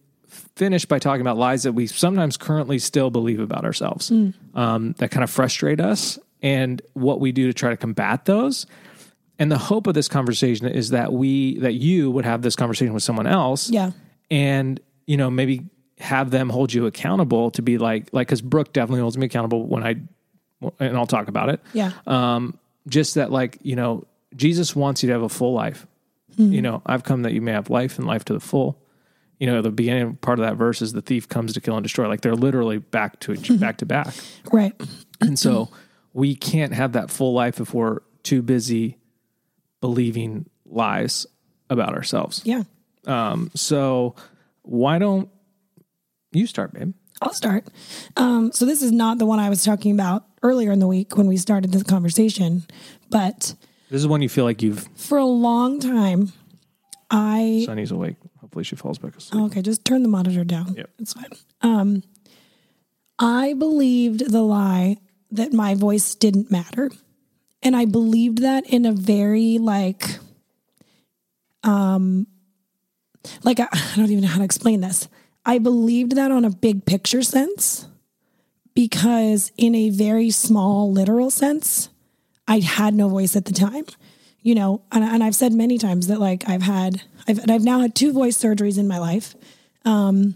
finish by talking about lies that we sometimes currently still believe about ourselves um, that kind of frustrate us and what we do to try to combat those. And the hope of this conversation is that we, that you would have this conversation with someone else Yeah. and you know maybe have them hold you accountable to be like like because brooke definitely holds me accountable when i and i'll talk about it Yeah. um just that like you know jesus wants you to have a full life You know, I've come that you may have life and life to the full. You know, the beginning part of that verse is the thief comes to kill and destroy. Like they're literally back to each, back to back. Right. And so we can't have that full life if we're too busy believing lies about ourselves. Yeah. Um, so why don't you start, babe? I'll start. Um, so this is not the one I was talking about earlier in the week when we started this conversation, but This is when you feel like you've for a long time, I Sunny's awake. Hopefully she falls back asleep. okay, just turn the monitor down. Yep. It's fine. Um, I believed the lie that my voice didn't matter, and I believed that in a very like, um, like I, I don't even know how to explain this. I believed that on a big picture sense because in a very small literal sense, I had no voice at the time. You know, and, and I've said many times that like I've had, I've, I've now had two voice surgeries in my life. Um,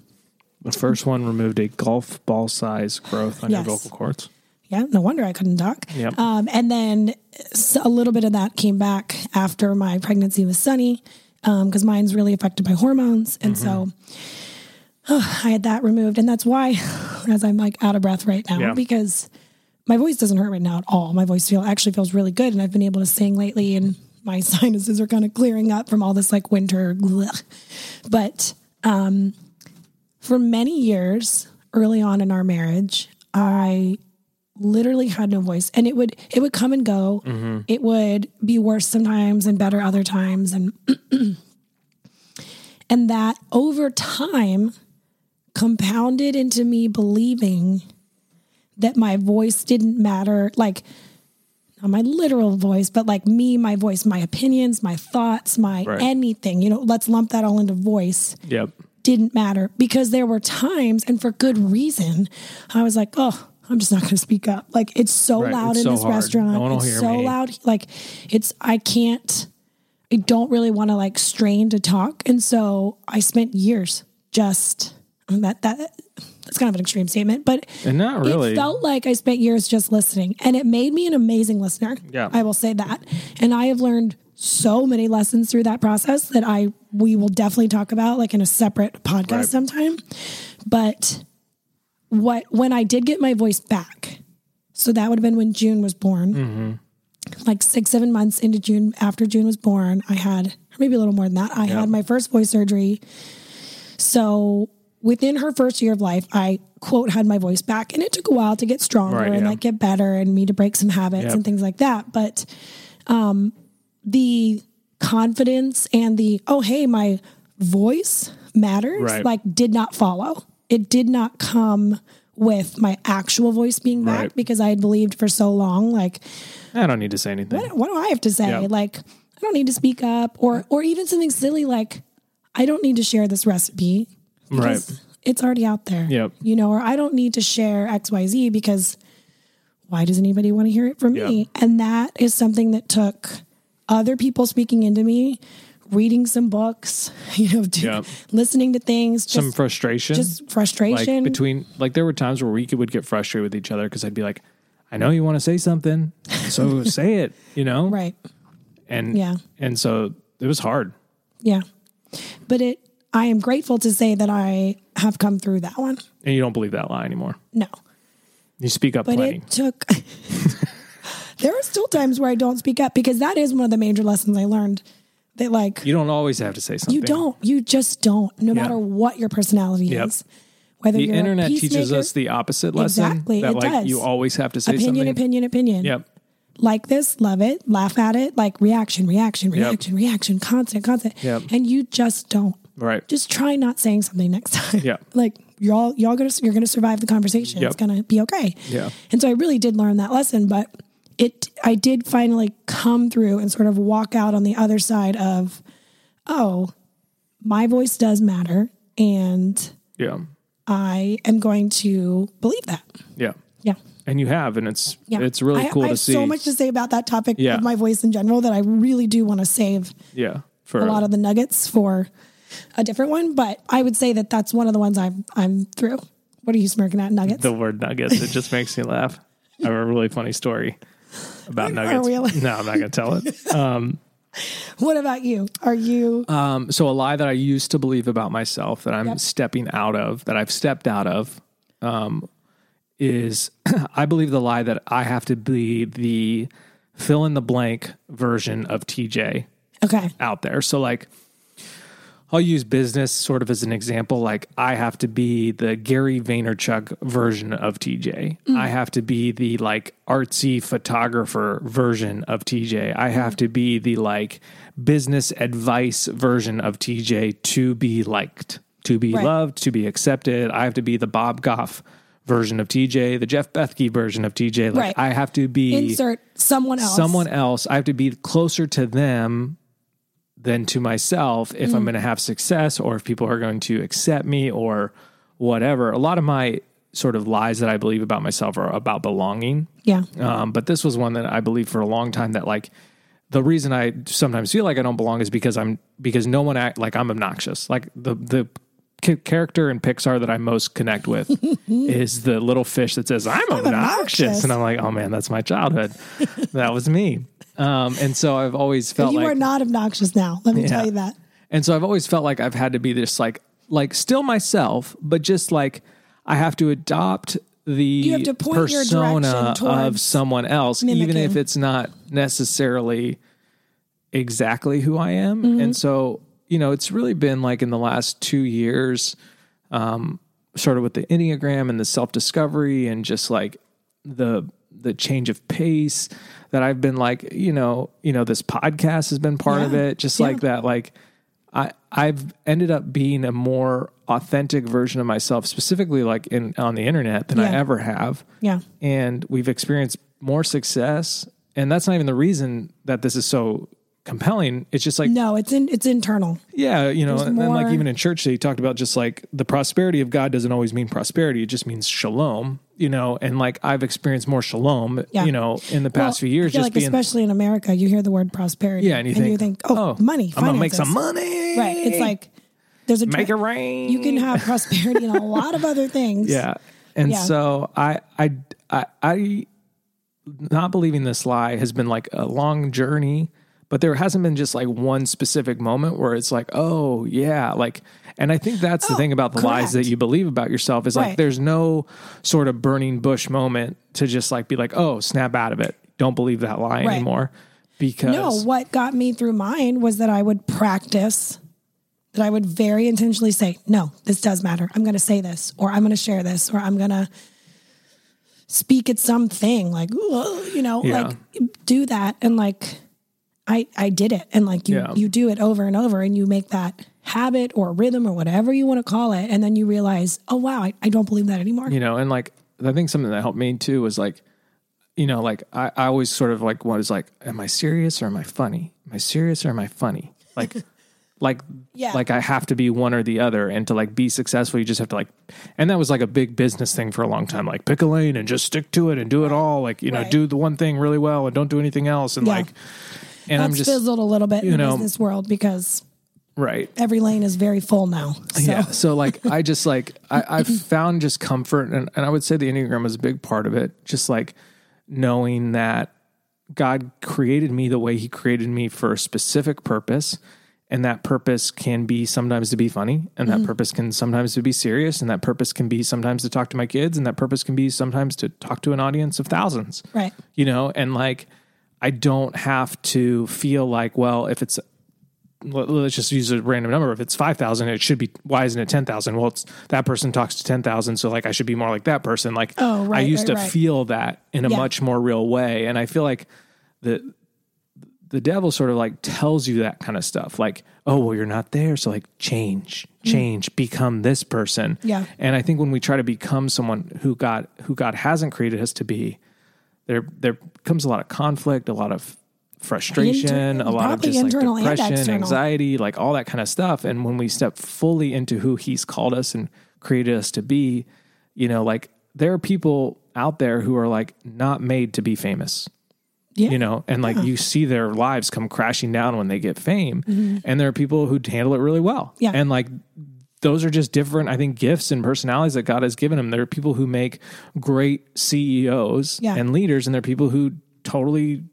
the first one removed a golf ball size growth on Yes. your vocal cords. Yeah, no wonder I couldn't talk. Yep. Um, and then a little bit of that came back after my pregnancy with Sunny, um, because mine's really affected by hormones, and so mm-hmm. I had that removed, and that's why, as I'm like out of breath right now, Yeah. because my voice doesn't hurt right now at all. My voice feel actually feels really good, and I've been able to sing lately, and my sinuses are kind of clearing up from all this like winter. blech. But um, for many years early on in our marriage, I literally had no voice and it would it would come and go it would be worse sometimes and better other times and and that over time compounded into me believing that my voice didn't matter like not my literal voice but like me my voice my opinions my thoughts my Right. anything you know let's lump that all into voice Yep. didn't matter because there were times and for good reason I was like, oh, I'm just not going to speak up. Like it's so Right, loud it's in so this hard. restaurant. No it's so me. loud. Like it's I can't I don't really want to like strain to talk. And so I spent years just that that that's kind of an extreme statement, but And not really. it felt like I spent years just listening, and it made me an amazing listener. Yeah. I will say that, and I have learned so many lessons through that process that I we will definitely talk about like in a separate podcast Right. sometime. But what when I did get my voice back, so that would have been when June was born. Mm-hmm. Like six, seven months into June, after June was born, I had, or maybe a little more than that, I had my first voice surgery. So within her first year of life, I quote had my voice back, and it took a while to get stronger Right, and like get better, and me to break some habits Yep. and things like that. But um, the confidence and the oh hey, my voice matters, Right. like did not follow. It did not come with my actual voice being back Right. because I had believed for so long, like I don't need to say anything. what, what do I have to say? Yeah. Like, I don't need to speak up, or or even something silly like, I don't need to share this recipe because Right. it's already out there. Yep. You know, or I don't need to share X Y Z because why does anybody want to hear it from me? And that is something that took other people speaking into me, reading some books, you know, do, Yep. listening to things, just, Some frustration. just like frustration. between like there were times where we could, would get frustrated with each other because I'd be like, I know you want to say something, so say it, you know? right. And Yeah. And so it was hard. Yeah. But it, I am grateful to say that I have come through that one. And you don't believe that lie anymore. No. You speak up but plenty. it took there are still times where i don't speak up because that is one of the major lessons i learned that like you, don't always have to say something. You don't you just don't no Yeah. matter what your personality Yep. is whether The internet teaches us the opposite lesson. Exactly, That it like does. you always have to say opinion something. opinion opinion opinion. Yep. like this love it laugh at it like reaction reaction Yep. reaction reaction constant constant Yep. and you just don't Right. just try not saying something next time. Yeah. like you're all y'all gonna you're gonna survive the conversation. Yep. It's gonna be okay. Yeah. And so I really did learn that lesson, but it I did finally come through and sort of walk out on the other side of, oh, my voice does matter, and Yeah. I am going to believe that. Yeah. Yeah. And you have, and it's Yeah. it's really I, cool I to have see. so much to say about that topic Yeah. of my voice in general that I really do want to save yeah. For a lot of the nuggets for a different one, but I would say that that's one of the ones I'm I'm through. What are you smirking at? Nuggets? the word nuggets. It just makes me laugh. I have a really funny story about Are nuggets. we allowed- No, I'm not going to tell it. Um, What about you? Are you Um, so a lie that I used to believe about myself that I'm Yep. stepping out of, that I've stepped out of, um, is I believe the lie that I have to be the fill in the blank version of TJ okay? out there. So like I'll use business sort of as an example. Like I have to be the Gary Vaynerchuk version of TJ. Mm. I have to be the like artsy photographer version of TJ. I have to be the like business advice version of TJ to be liked, to be Right. loved, to be accepted. I have to be the Bob Goff version of TJ, the Jeff Bethke version of TJ. Like Right. I have to be Insert someone else. someone else. I have to be closer to them than to myself if I'm going to have success or if people are going to accept me or whatever. A lot of my sort of lies that I believe about myself are about belonging. Yeah. Um, but this was one that I believed for a long time that like the reason I sometimes feel like I don't belong is because I'm because no one act like I'm obnoxious. Like the the character in Pixar that I most connect with is the little fish that says I'm, obnoxious. obnoxious. and I'm like, oh man, that's my childhood. that was me. Um, and so I've always felt like you like are not obnoxious now. Let me Yeah. tell you that. and so I've always felt like I've had to be this like like still myself, but just like I have to adopt the have to point your persona of someone else, even if it's not necessarily exactly who I am. Mm-hmm. And so, you know, it's really been like in the last two years, um, sort of with the Enneagram and the self discovery and just like the the change of pace that I've been like, you know, you know, this podcast has been part of it. Just Yeah. like that, like I I've ended up being a more authentic version of myself, specifically like in on the internet than I ever have. Yeah. And we've experienced more success. And that's not even the reason that this is so compelling. It's just like No, it's in it's internal. yeah, you know, There's and then like even in church, they talked about just like the prosperity of God doesn't always mean prosperity; it just means shalom, you know. And like I've experienced more shalom, Yeah. you know, in the past Well, few years, just like being especially in America, you hear the word prosperity. yeah, and you think, oh, oh money, I'm gonna make some money, Right. It's like there's a make it rain. You can have prosperity in a lot of other things. Yeah. And Yeah. so I, I, I, I, not believing this lie has been like a long journey, but there hasn't been just like one specific moment where it's like, oh yeah, like, and I think that's the Oh, thing about the lies that you believe about yourself is like, there's no sort of burning bush moment to just like be like, oh, snap out of it. Don't believe that lie Right. anymore. Because No, what got me through mine was that I would practice, that I would very intentionally say, no, this does matter. I'm going to say this, or I'm going to share this, or I'm going to speak at something like, you know, Yeah. like do that. And like, I, I did it. And like you, Yeah. you do it over and over and you make that habit or rhythm or whatever you want to call it. And then you realize, oh, wow, I, I don't believe that anymore. you know, and like I think something that helped me too was like, you know, like I, I always sort of like was like, am I serious or am I funny? Am I serious or am I funny? Like, like, Yeah. like I have to be one or the other, and to like be successful, you just have to like, and that was like a big business thing for a long time. Like, pick a lane and just stick to it and do it all. Like, you know, do the one thing really well and don't do anything else. And Yeah. like, and I'm That's just fizzled a little bit in you the business world because right. every lane is very full now. So Yeah. So like I just like I, I've found just comfort and, and I would say the Enneagram is a big part of it. Just like knowing that God created me the way he created me for a specific purpose. And that purpose can be sometimes to be funny, and that mm-hmm. purpose can sometimes to be serious, and that purpose can be sometimes to talk to my kids, and that purpose can be sometimes to talk to an audience of thousands right. you know and like i don't have to feel like well if it's let- let's just use a random number if it's 5000 it should be why isn't it 10000 well it's that person talks to 10000 so like i should be more like that person like Oh, right, i used right, to right. feel that in a Yeah. much more real way and i feel like the the devil sort of like tells you that kind of stuff like oh well you're not there so like change change become this person Mm. Yeah. and i think when we try to become someone who god who god hasn't created us to be there there comes a lot of conflict a lot of frustration Inter- a lot of just like depression anxiety like all that kind of stuff and when we step fully into who he's called us and created us to be you know like there are people out there who are like not made to be famous Yeah. you know and like you see their lives come crashing down when they get fame and there are people who handle it really well Mm-hmm. Yeah. and like those are just different i think gifts and personalities that god has given them there are people who make great ceos Yeah. and leaders and there are people who totally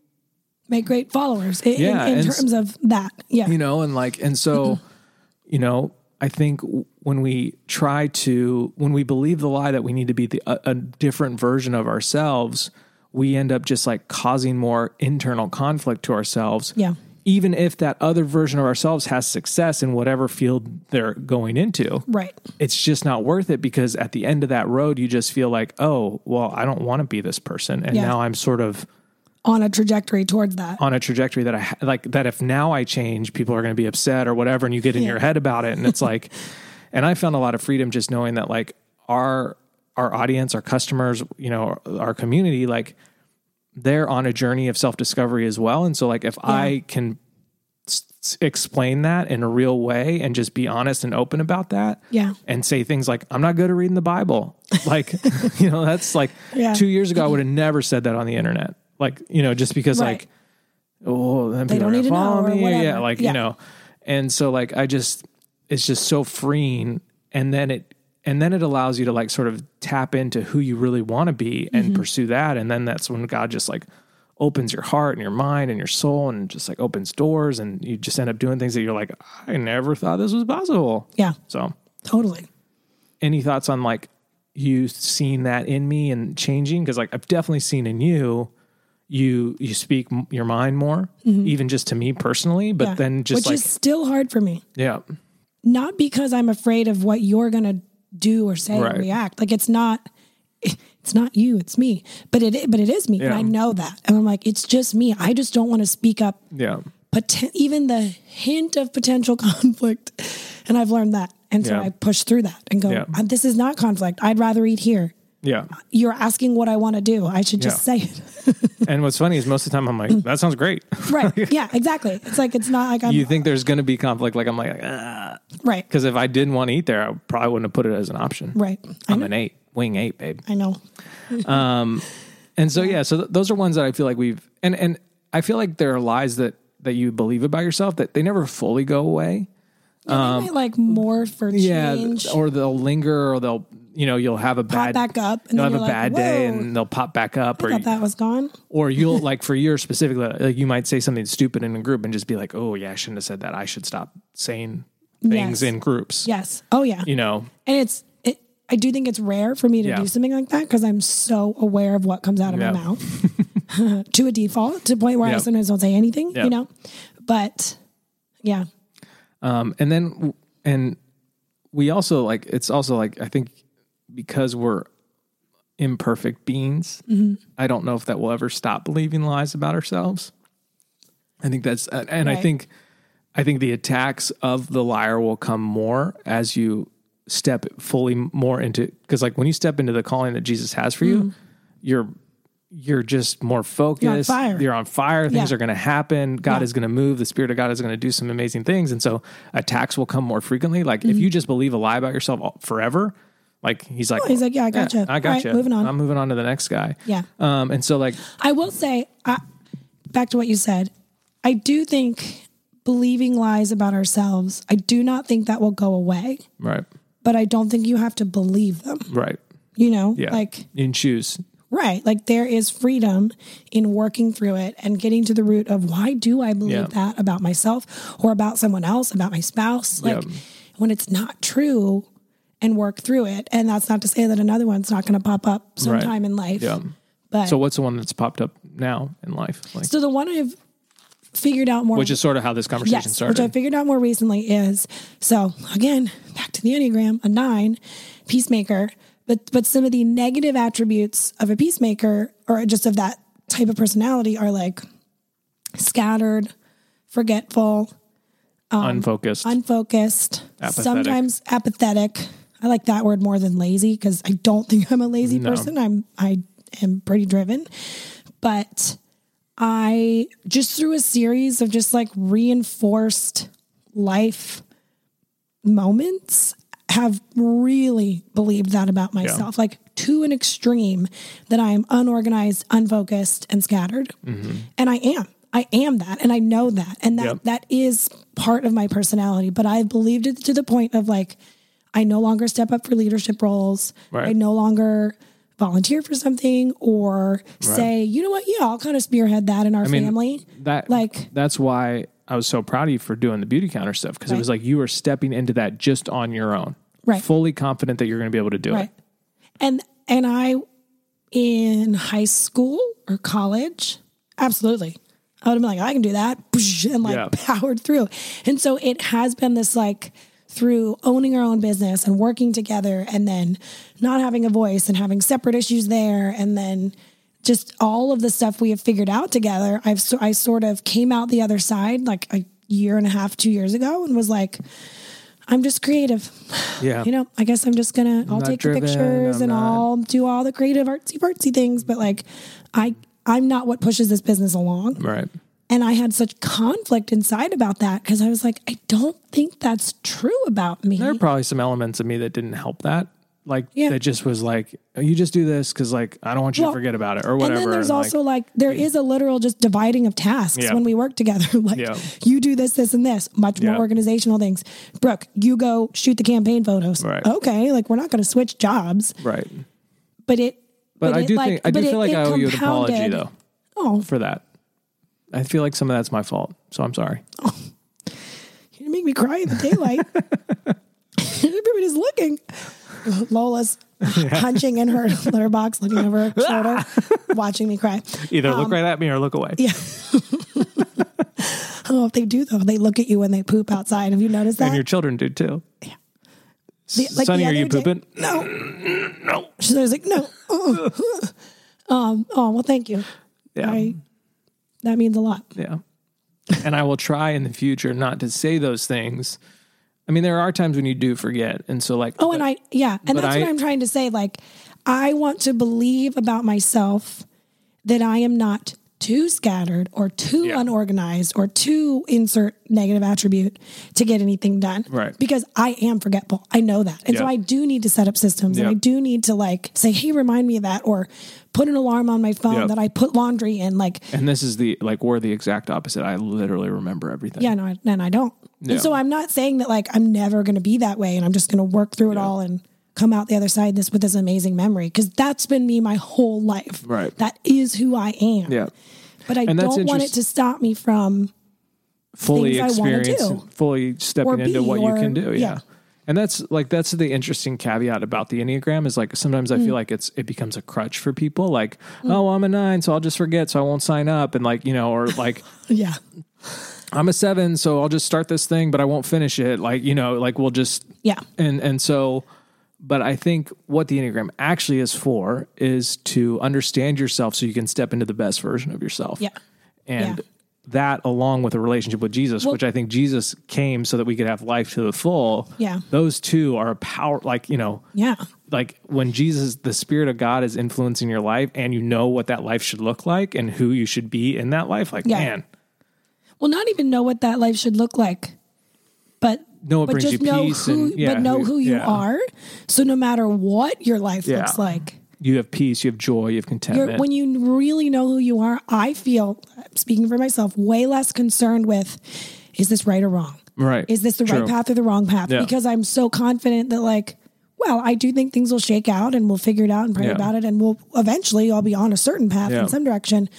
make great followers in, Yeah, in, in terms of that. Yeah. you know and like and so you know i think when we try to when we believe the lie that we need to be the, a, a different version of ourselves we end up just like causing more internal conflict to ourselves Yeah. Even if that other version of ourselves has success in whatever field they're going into right. it's just not worth it because at the end of that road you just feel like oh well i don't want to be this person and Yeah. now i'm sort of On a trajectory towards that. on a trajectory that I like that if now I change, people are going to be upset or whatever, and you get in Yeah. your head about it, and it's like, and I found a lot of freedom just knowing that like our our audience, our customers, you know, our community, like they're on a journey of self discovery as well, and so like if I can s- explain that in a real way and just be honest and open about that, Yeah. and say things like I'm not good at reading the Bible, like you know, that's like Yeah. two years ago I would have never said that on the internet, like you know, just because Right. like oh, then people don't are need gonna to know follow me. Yeah, like Yeah. you know, and so like I just, it's just so freeing, and then it, and then it allows you to like sort of tap into who you really want to be and Mm-hmm. pursue that, and then that's when God just like opens your heart and your mind and your soul and just like opens doors, and you just end up doing things that you're like, I never thought this was possible. Yeah. So, Totally. any thoughts on like you seeing that in me and changing? Because like I've definitely seen in you. You you speak m- your mind more, even just to me personally. But Mm-hmm. Yeah. then just Which like is still hard for me. yeah, Not because I'm afraid of what you're going to do or say Right. or react. Like it's not it's not you, it's me. But it but it is me and I know that. And I'm like it's just me. I just don't want to speak up yeah, poten- even the hint of potential conflict. And I've learned that. And so Yeah. I push through that and go, Yeah. "Uh, this is not conflict. I'd rather eat here. Yeah. You're asking what I want to do. I should just Yeah. say it. And what's funny is most of the time I'm like, that sounds great. right. Yeah, exactly. It's like, it's not like I'm You think there's going to be conflict? Like I'm like, because right. Because if I didn't want to eat there, I probably wouldn't have put it as an option. Right. I'm an eight, wing eight, babe. I know. Um, and so yeah, so th- those are ones that I feel like we've and and I feel like there are lies that that you believe about yourself that they never fully go away. Yeah, they might like more for change. Um, Yeah, or they'll linger, or they'll you know you'll have a bad back up, and you'll have a like, bad day, and they'll pop back up, or thought you- that was gone. or you'll like for your specifically like you might say something stupid in a group and just be like, oh yeah, I shouldn't have said that. I should stop saying things Yes. in groups. Yes. Oh yeah. You know, And it's it, I do think it's rare for me to Yeah. do something like that because I'm so aware of what comes out of Yeah. my mouth to a default to the point where Yeah. I sometimes don't say anything, Yeah. you know. But yeah, Um, and then, and we also like, it's also like, I think because we're imperfect beings, Mm-hmm. I don't know if that will ever stop believing lies about ourselves. I think that's, and and I think, I think the attacks of the liar will come more as you step fully more into, because like when you step into the calling that Jesus has for you, you're, you're just more focused. Mm-hmm. fire. You're on fire. Things Yeah. are going to happen. God Yeah. is going to move. The Spirit of God is going to do some amazing things. And so attacks will come more frequently. Like if you just believe a lie about yourself forever, like he's like, Mm-hmm. Oh, he's like, yeah, I got gotcha. I got All right, you. moving on. I'm moving on to the next guy. Yeah. Um, and so like, I will say, I, back to what you said, I do think believing lies about ourselves, I do not think that will go away, right, but I don't think you have to believe them. right. You know, Yeah. like you can choose. Right. Like there is freedom in working through it and getting to the root of why do I believe Yeah. that about myself or about someone else, about my spouse? Like Yeah. when it's not true and work through it. And that's not to say that another one's not going to pop up sometime in life. Yeah. But So what's the one that's popped up now in life? Like, so the one I've figured out more which is sort of how this conversation yes, started. which I figured out more recently is so again back to the enneagram a nine peacemaker, but but some of the negative attributes of a peacemaker or just of that type of personality are like scattered, forgetful, um, Unfocused. unfocused, Apathetic. sometimes apathetic. I like that word more than lazy because I don't think I'm a lazy No. person. I'm I am pretty driven, but I just through a series of just like reinforced life moments have really believed that about myself, like to an extreme that I am unorganized, unfocused, and scattered. Mm-hmm. And I am. I am that and I know that. And that Yep. that is part of my personality. But I've believed it to the point of like I no longer step up for leadership roles. Right. I no longer volunteer for something or say, you know what, yeah, I'll kind of spearhead that in our mean, family. That Like- that's why I was so proud of you for doing the Beautycounter stuff because it was like you were stepping into that just on your own, Right. Fully confident that you're going to be able to do Right. it. And and I in high school or college, absolutely. I would have been like, I can do that and like Yeah. powered through. And so it has been this like through owning our own business and working together and then not having a voice and having separate issues there and then just all of the stuff we have figured out together. I've so I sort of came out the other side like a year and a half, two years ago and was like, I'm just creative Yeah. you know, I guess I'm just gonna I'll take driven, the pictures I'm and not- I'll do all the creative artsy fartsy things, but like I I'm not what pushes this business along. right. And I had such conflict inside about that because I was like, I don't think that's true about me. There are probably some elements of me that didn't help that. Like Yeah. that just was like, oh, you just do this because like I don't want you Well, to forget about it or whatever. And then there's and, also like, there is a literal just dividing of tasks Yeah. when we work together. like Yeah. you do this, this, and this, much more organizational things. Brooke, you go shoot the campaign photos. Right. Okay, like we're not going to switch jobs, right. but it. But, I it, do like- think I do but it- feel like it I owe you an apology though Oh, for that. I feel like some of that's my fault, so I'm sorry. Oh. You make me cry in the daylight. Everybody's looking. Lola's punching in her litter box, looking over her shoulder, watching me cry. Either Um, look right at me or look away. Yeah. oh, if they do though, they look at you when they poop outside. Have you noticed that? And your children do too. The- like Sunny, the are you day- pooping? No. No. She's always like, no. Uh, uh. um, oh, well, thank you. Yeah. I, that means a lot. Yeah. and I will try in the future not to say those things. I mean, there are times when you do forget. And so, like, Oh, and I, yeah. And that's I- what I'm trying to say. Like, I want to believe about myself that I am not too scattered or too Yeah. unorganized or too insert negative attribute to get anything done. Right. Because I am forgetful. I know that. And so I do need to set up systems and I do need to like say, hey, remind me of that or put an alarm on my phone Yeah. that I put laundry in. Like, and this is the, like, we're the exact opposite. I literally remember everything. yeah, no, I- and I don't. Yeah. And so I'm not saying that like I'm never going to be that way and I'm just going to work through it all and come out the other side this with this amazing memory because that's been me my whole life. Right. That is who I am. Yeah. But I And don't want it to stop me from fully experience, fully stepping into what you can do. Yeah. yeah. And that's like that's the interesting caveat about the Enneagram is like sometimes I Mm. feel like it's it becomes a crutch for people. Like, oh, I'm a nine, so I'll just forget, so I won't sign up, and like you know, or like yeah. I'm a seven, so I'll just start this thing, but I won't finish it. Like you know, like we'll just Yeah. and and so but i think what the enneagram actually is for is to understand yourself so you can step into the best version of yourself Yeah. and Yeah. that along with a relationship with jesus which i think jesus came so that we could have life to the full Yeah. those two are a power like you know Yeah. like when jesus the spirit of god is influencing your life and you know what that life should look like and who you should be in that life like Yeah. man Well, not even know what that life should look like, but Know it but brings just you know peace who, and- yeah, but know who- you yeah. are. So no matter what your life Yeah. looks like, you have peace you have joy you have You're, contentment when you really know who you are, I feel, speaking for myself, way less concerned with is this right or wrong? right Is this the True. right path or the wrong path? Yeah. Because I'm so confident that, like, well, I do think things will shake out and we'll figure it out and pray about it. And we'll eventually, I'll be on a certain path in some direction,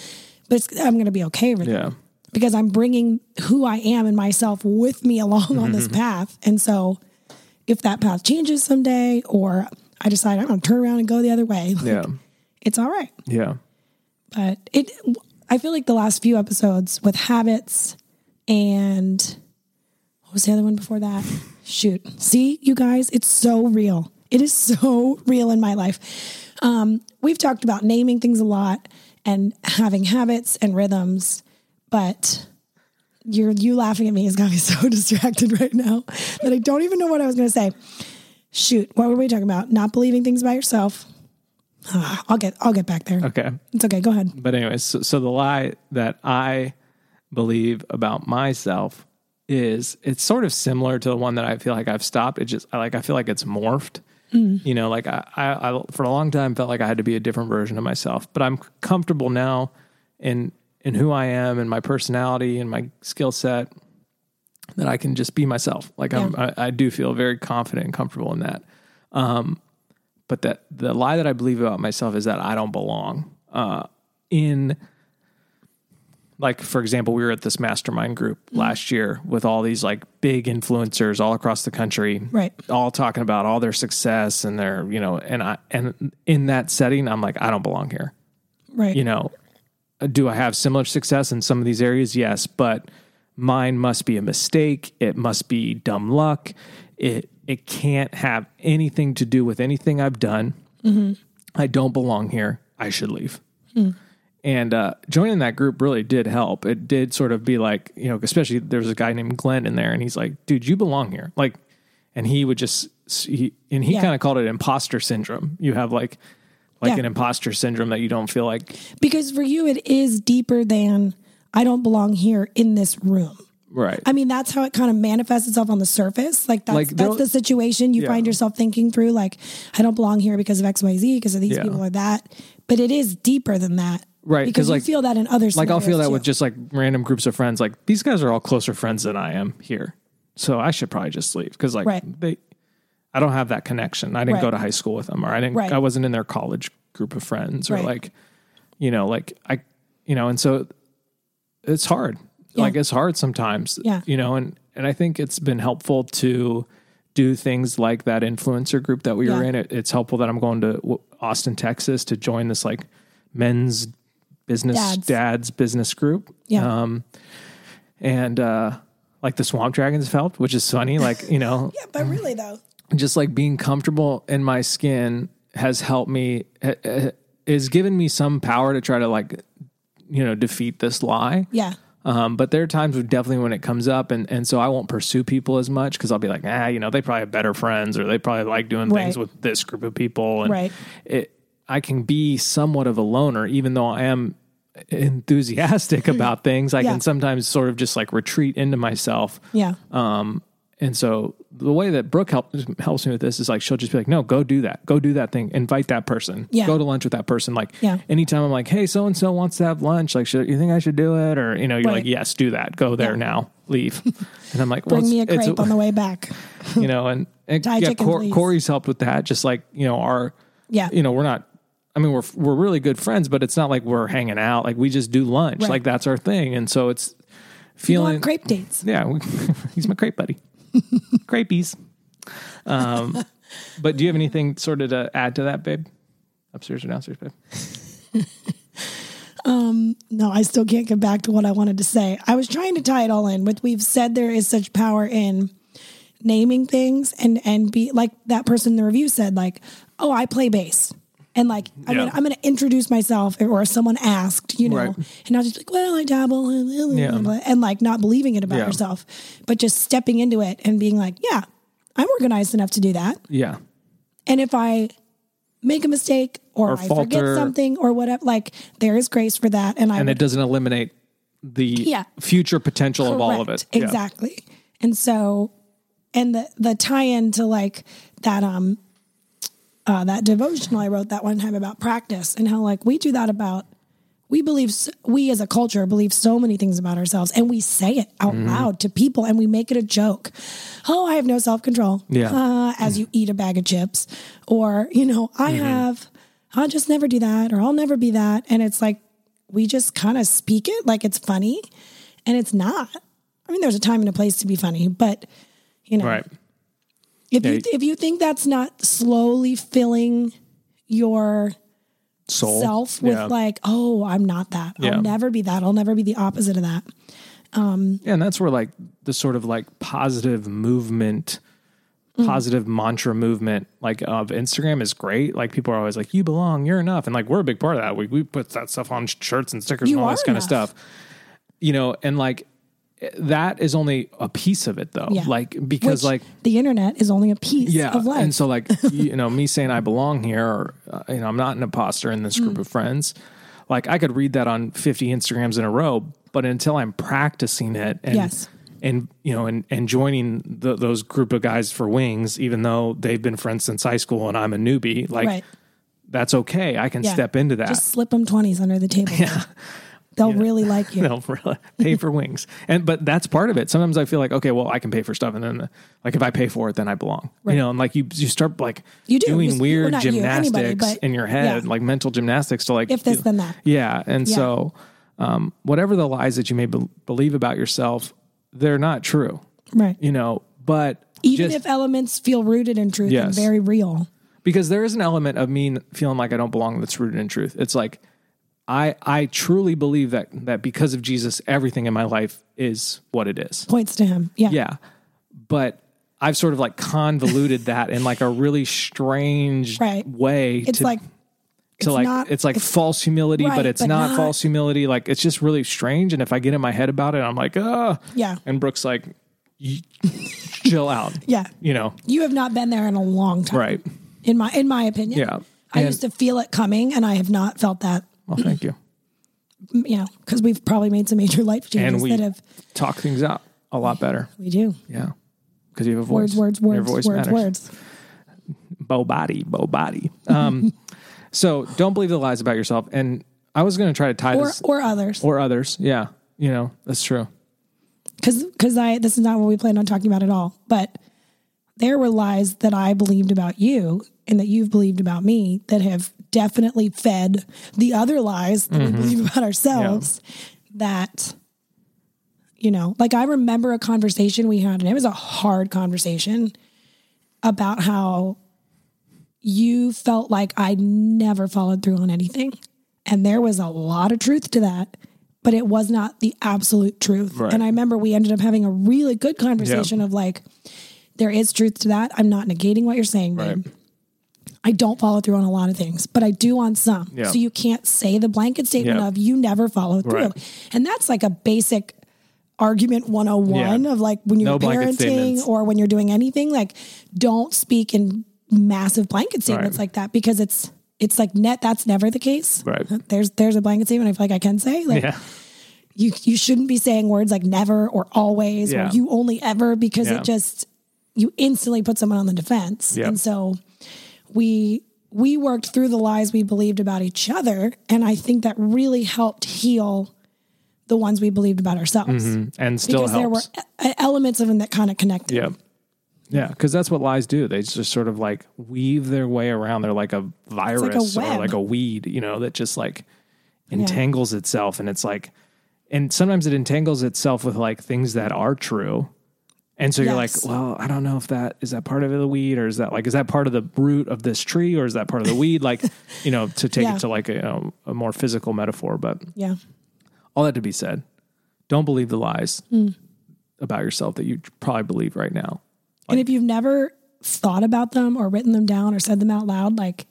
but it's, I'm going to be okay with yeah it because I'm bringing who I am and myself with me along on this path. And so if that path changes someday or I decide I'm going to turn around and go the other way, like, yeah. it's all right. Yeah. But it i feel like the last few episodes with habits and what was the other one before that? Shoot. See you guys it's so real. It is so real in my life. Um, we've talked about naming things a lot and having habits and rhythms but you're you laughing at me has got me so distracted right now that i don't even know what i was going to say. Shoot what were we talking about? Not believing things by yourself. Ah, i'll get i'll get back there. Okay. It's okay go ahead. But anyways, so, so the lie that I believe about myself is it's sort of similar to the one that I feel like I've stopped. It just I like I feel like it's morphed. You know, like I, I, I for a long time felt like I had to be a different version of myself, but I'm comfortable now in in who I am and my personality and my skill set that I can just be myself. Like I'm, Yeah. I, I do feel very confident and comfortable in that. Um, but that the lie that I believe about myself is that I don't belong. Uh, in like for example, we were at this mastermind group last year with all these like big influencers all across the country, Right. All talking about all their success and their, you know, and I and in that setting, I'm like, I don't belong here. Right. You know, do I have similar success in some of these areas? Yes, but mine must be a mistake. It must be dumb luck. It it can't have anything to do with anything I've done. I don't belong here. I should leave. And uh, joining that group really did help. It did sort of be like, you know, especially there's a guy named Glenn in there, and he's like, dude, you belong here. Like, and he would just, he, and he Yeah. kind of called it imposter syndrome. You have like, like Yeah. an imposter syndrome that you don't feel like, because for you, it is deeper than I don't belong here in this room. right. I mean, that's how it kind of manifests itself on the surface. Like that's Like, that's the situation you Yeah. find yourself thinking through. Like, I don't belong here because of X, Y, Z, because of these Yeah. people or that. But it is deeper than that, Right. Because you like- feel that in other like I'll feel that scenarios, with just like random groups of friends. Like these guys are all closer friends than I am here, so I should probably just leave because like Right. they, I don't have that connection. I didn't go to high school with them, or I didn't. Right. I wasn't in their college group of friends, or Right. like, you know, like I, you know, and so it's hard. Yeah. Like it's hard sometimes. Yeah. you know, and and I think it's been helpful to do things like that influencer group that we were in. It, it's helpful that I'm going to Austin, Texas, to join this like men's business Dads. dads, business group. Yeah. Um, and uh, like the Swamp Dragons felt, which is funny. Like you know, yeah, but really though, just like being comfortable in my skin has helped me uh, uh, is given me some power to try to like you know defeat this lie. yeah, Um, but there are times definitely when it comes up, and, and so I won't pursue people as much because I'll be like, ah, you know, they probably have better friends or they probably like doing things with this group of people. And Right. it, I can be somewhat of a loner, even though I am enthusiastic about things. I Yeah. can sometimes sort of just like retreat into myself. yeah, Um, and so the way that Brooke help, helps me with this is like she'll just be like, "No, go do that. Go do that thing. Invite that person. Yeah. Go to lunch with that person." Like, Yeah. anytime I'm like, "Hey, so and so wants to have lunch. Like, should you think I should do it?" Or you know, you're Right. like, "Yes, do that. Go there Yeah. now. Leave." and I'm like, bring well, me a crepe on the way back. you know, and, and yeah, chicken, Cor- Corey's helped with that. Just like you know, our Yeah. you know, we're not. I mean, we're we're really good friends, but it's not like we're hanging out. Like we just do lunch. Right. Like that's our thing. And so it's You feeling on crepe dates. yeah, we, he's my crepe buddy. Crepies. Um, but do you have anything sort of to add to that, babe? Upstairs or downstairs, babe? No, I still can't get back to what I wanted to say. I was trying to tie it all in with we've said there is such power in naming things and and be like that person in the review said like, "Oh, I play bass." And like I'm Yeah. gonna I'm gonna introduce myself or someone asked, you know, Right. and I'll just like, well, I dabble Yeah. and like not believing it about Yeah. yourself, but just stepping into it and being like, yeah, I'm organized enough to do that. Yeah. And if I make a mistake or, Or I falter. forget something or whatever, like there is grace for that. And I And would it doesn't eliminate the Yeah. future potential of all of it. Correct. Yeah. Exactly. And so, and the the tie in to like that um uh that devotional I wrote that one time about practice and how like we do that about we believe we as a culture believe so many things about ourselves and we say it out Mm-hmm. loud to people and we make it a joke. Oh, I have no self control. Yeah. Uh, as you eat a bag of chips, or you know, I Mm-hmm. have. I'll just never do that, or I'll never be that, and it's like we just kind of speak it like it's funny, and it's not. I mean, there's a time and a place to be funny, but you know, Right. If you if you think that's not slowly filling your Soul. self with yeah. like, oh, I'm not that. Yeah. I'll never be that. I'll never be the opposite of that. Yeah, and that's where like the sort of like positive movement, Mm. positive mantra movement like of Instagram is great. Like people are always like, "You belong, you're enough," and like we're a big part of that. We we put that stuff on shirts and stickers You and all this kind of stuff. You know, and like that is only a piece of it though. Yeah. Like because Which like the internet is only a piece yeah, of life. and so like you know me saying I belong here, or uh, you know I'm not an imposter in this Mm. group of friends. Like I could read that on 50 Instagrams in a row, but until I'm practicing it and Yes. and you know and and joining the, those group of guys for wings, even though they've been friends since high school and I'm a newbie, like right. that's okay. I can Yeah. step into that. Just slip them 20s under the table. they'll really like you. they'll really pay for wings. And but that's part of it. Sometimes I feel like okay, well, I can pay for stuff, and then like if I pay for it, then I belong. Right. You know, and like you you start like You do. doing You- well, weird not you, gymnastics anybody, in your head, yeah. like mental gymnastics to like If this, feel- then that. Yeah, and Yeah. so um, whatever the lies that you may be- believe about yourself, they're not true. Right. You know, but Even just- if elements feel rooted in truth and very real. because there is an element of me feeling like I don't belong that's rooted in truth. It's like I I truly believe that that because of Jesus, everything in my life is what it is. Points to him. Yeah. Yeah, but I've sort of like convoluted that in like a really strange Right. way. It's to, like to it's like not- it's like false humility, Right, but it's but not, not- false humility. Like it's just really strange. And if I get in my head about it, I'm like, ah, Yeah. And Brooke's like, chill out. Yeah. you know, You have not been there in a long time. right? In my in my opinion. Yeah. I And- used to feel it coming and I have not felt that, Well, thank you. you know, because we've probably made some major life changes And we that have talk things out a lot better. we do. Yeah, because you have a voice. Words, words, Your words, voice words, matters. words. Bow body, bow body. Um, so don't believe the lies about yourself. And I was going to try to tie Or this or others. or others. Yeah, you know that's true. because because I this is not what we planned on talking about at all. But there were lies that I believed about you and that you've believed about me that have definitely fed the other lies that we mm-hmm. believe about ourselves. That you know, like I remember a conversation we had, and it was a hard conversation about how you felt like I never followed through on anything. And there was a lot of truth to that, but it was not the absolute truth. Right. And I remember we ended up having a really good conversation of like, there is truth to that. I'm not negating what you're saying, babe. I don't follow through on a lot of things, but I do on some. Yeah. So you can't say the blanket statement Yeah. of you never follow through. Right. And that's like a basic argument 101 Yeah. of like when you're No parenting or when you're doing anything, like don't speak in massive blanket statements Right. like that because it's it's like net that's never the case. Right. Uh, there's there's a blanket statement I feel like I can say. Like Yeah, you you shouldn't be saying words like never or always or you only ever because it just you instantly put someone on the defense. And so we we worked through the lies we believed about each other and I think that really helped heal the ones we believed about ourselves mm-hmm. and still because there were elements of them that kind of connected. Yeah. Yeah, because that's what lies do. They just sort of like weave their way around. They're like a virus or like a weed, you know, that just like entangles itself. And it's like, and sometimes it entangles itself with like things that are true. And so you're like, well, I don't know if that is that part of the weed or is that like, is that part of the root of this tree or is that part of the weed? Like, you know, to take Yeah. it to like a, you know, a more physical metaphor. But Yeah. all that to be said, don't believe the lies Hmm. about yourself that you probably believe right now. and if you've never thought about them or written them down or said them out loud, like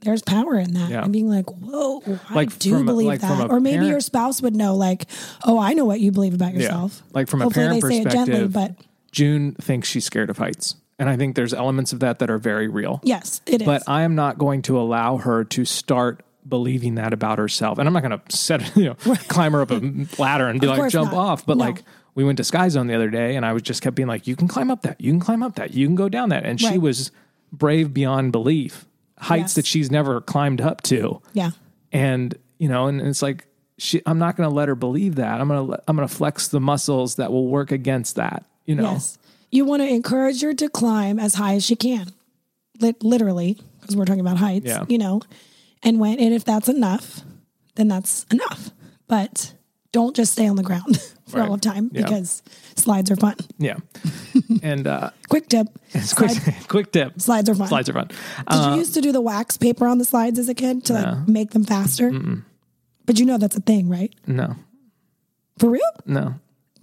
there's power in that. Yeah. And being like, whoa, I Like do from believe like that. Or maybe parent- your spouse would know, like, oh, I know what you believe about yourself. Like from a parent they say it perspective, gently, but June thinks she's scared of heights. And I think there's elements of that that are very real. yes, it is. But I am not going to allow her to start believing that about herself. And I'm not going to set, you know, climb her up a ladder and be like, jump not. off. But No. like, we went to Sky Zone the other day and I was just kept being like, you can climb up that. You can climb up that. You can go down that. And she was brave beyond belief, heights Yes. that she's never climbed up to. yeah. and you know and it's like she i'm not going to let her believe that i'm going to i'm going to flex the muscles that will work against that you know Yes. You want to encourage her to climb as high as she can, Lit- literally, because we're talking about heights, Yeah. you know. And when and if that's enough, then that's enough. But don't just stay on the ground for Right. all of time Yeah. because slides are fun. yeah and uh Quick tip: quick quick tip slides are fun. slides are fun Did you used to do the wax paper on the slides as a kid to like make them faster? But you know that's a thing, right? no For real? no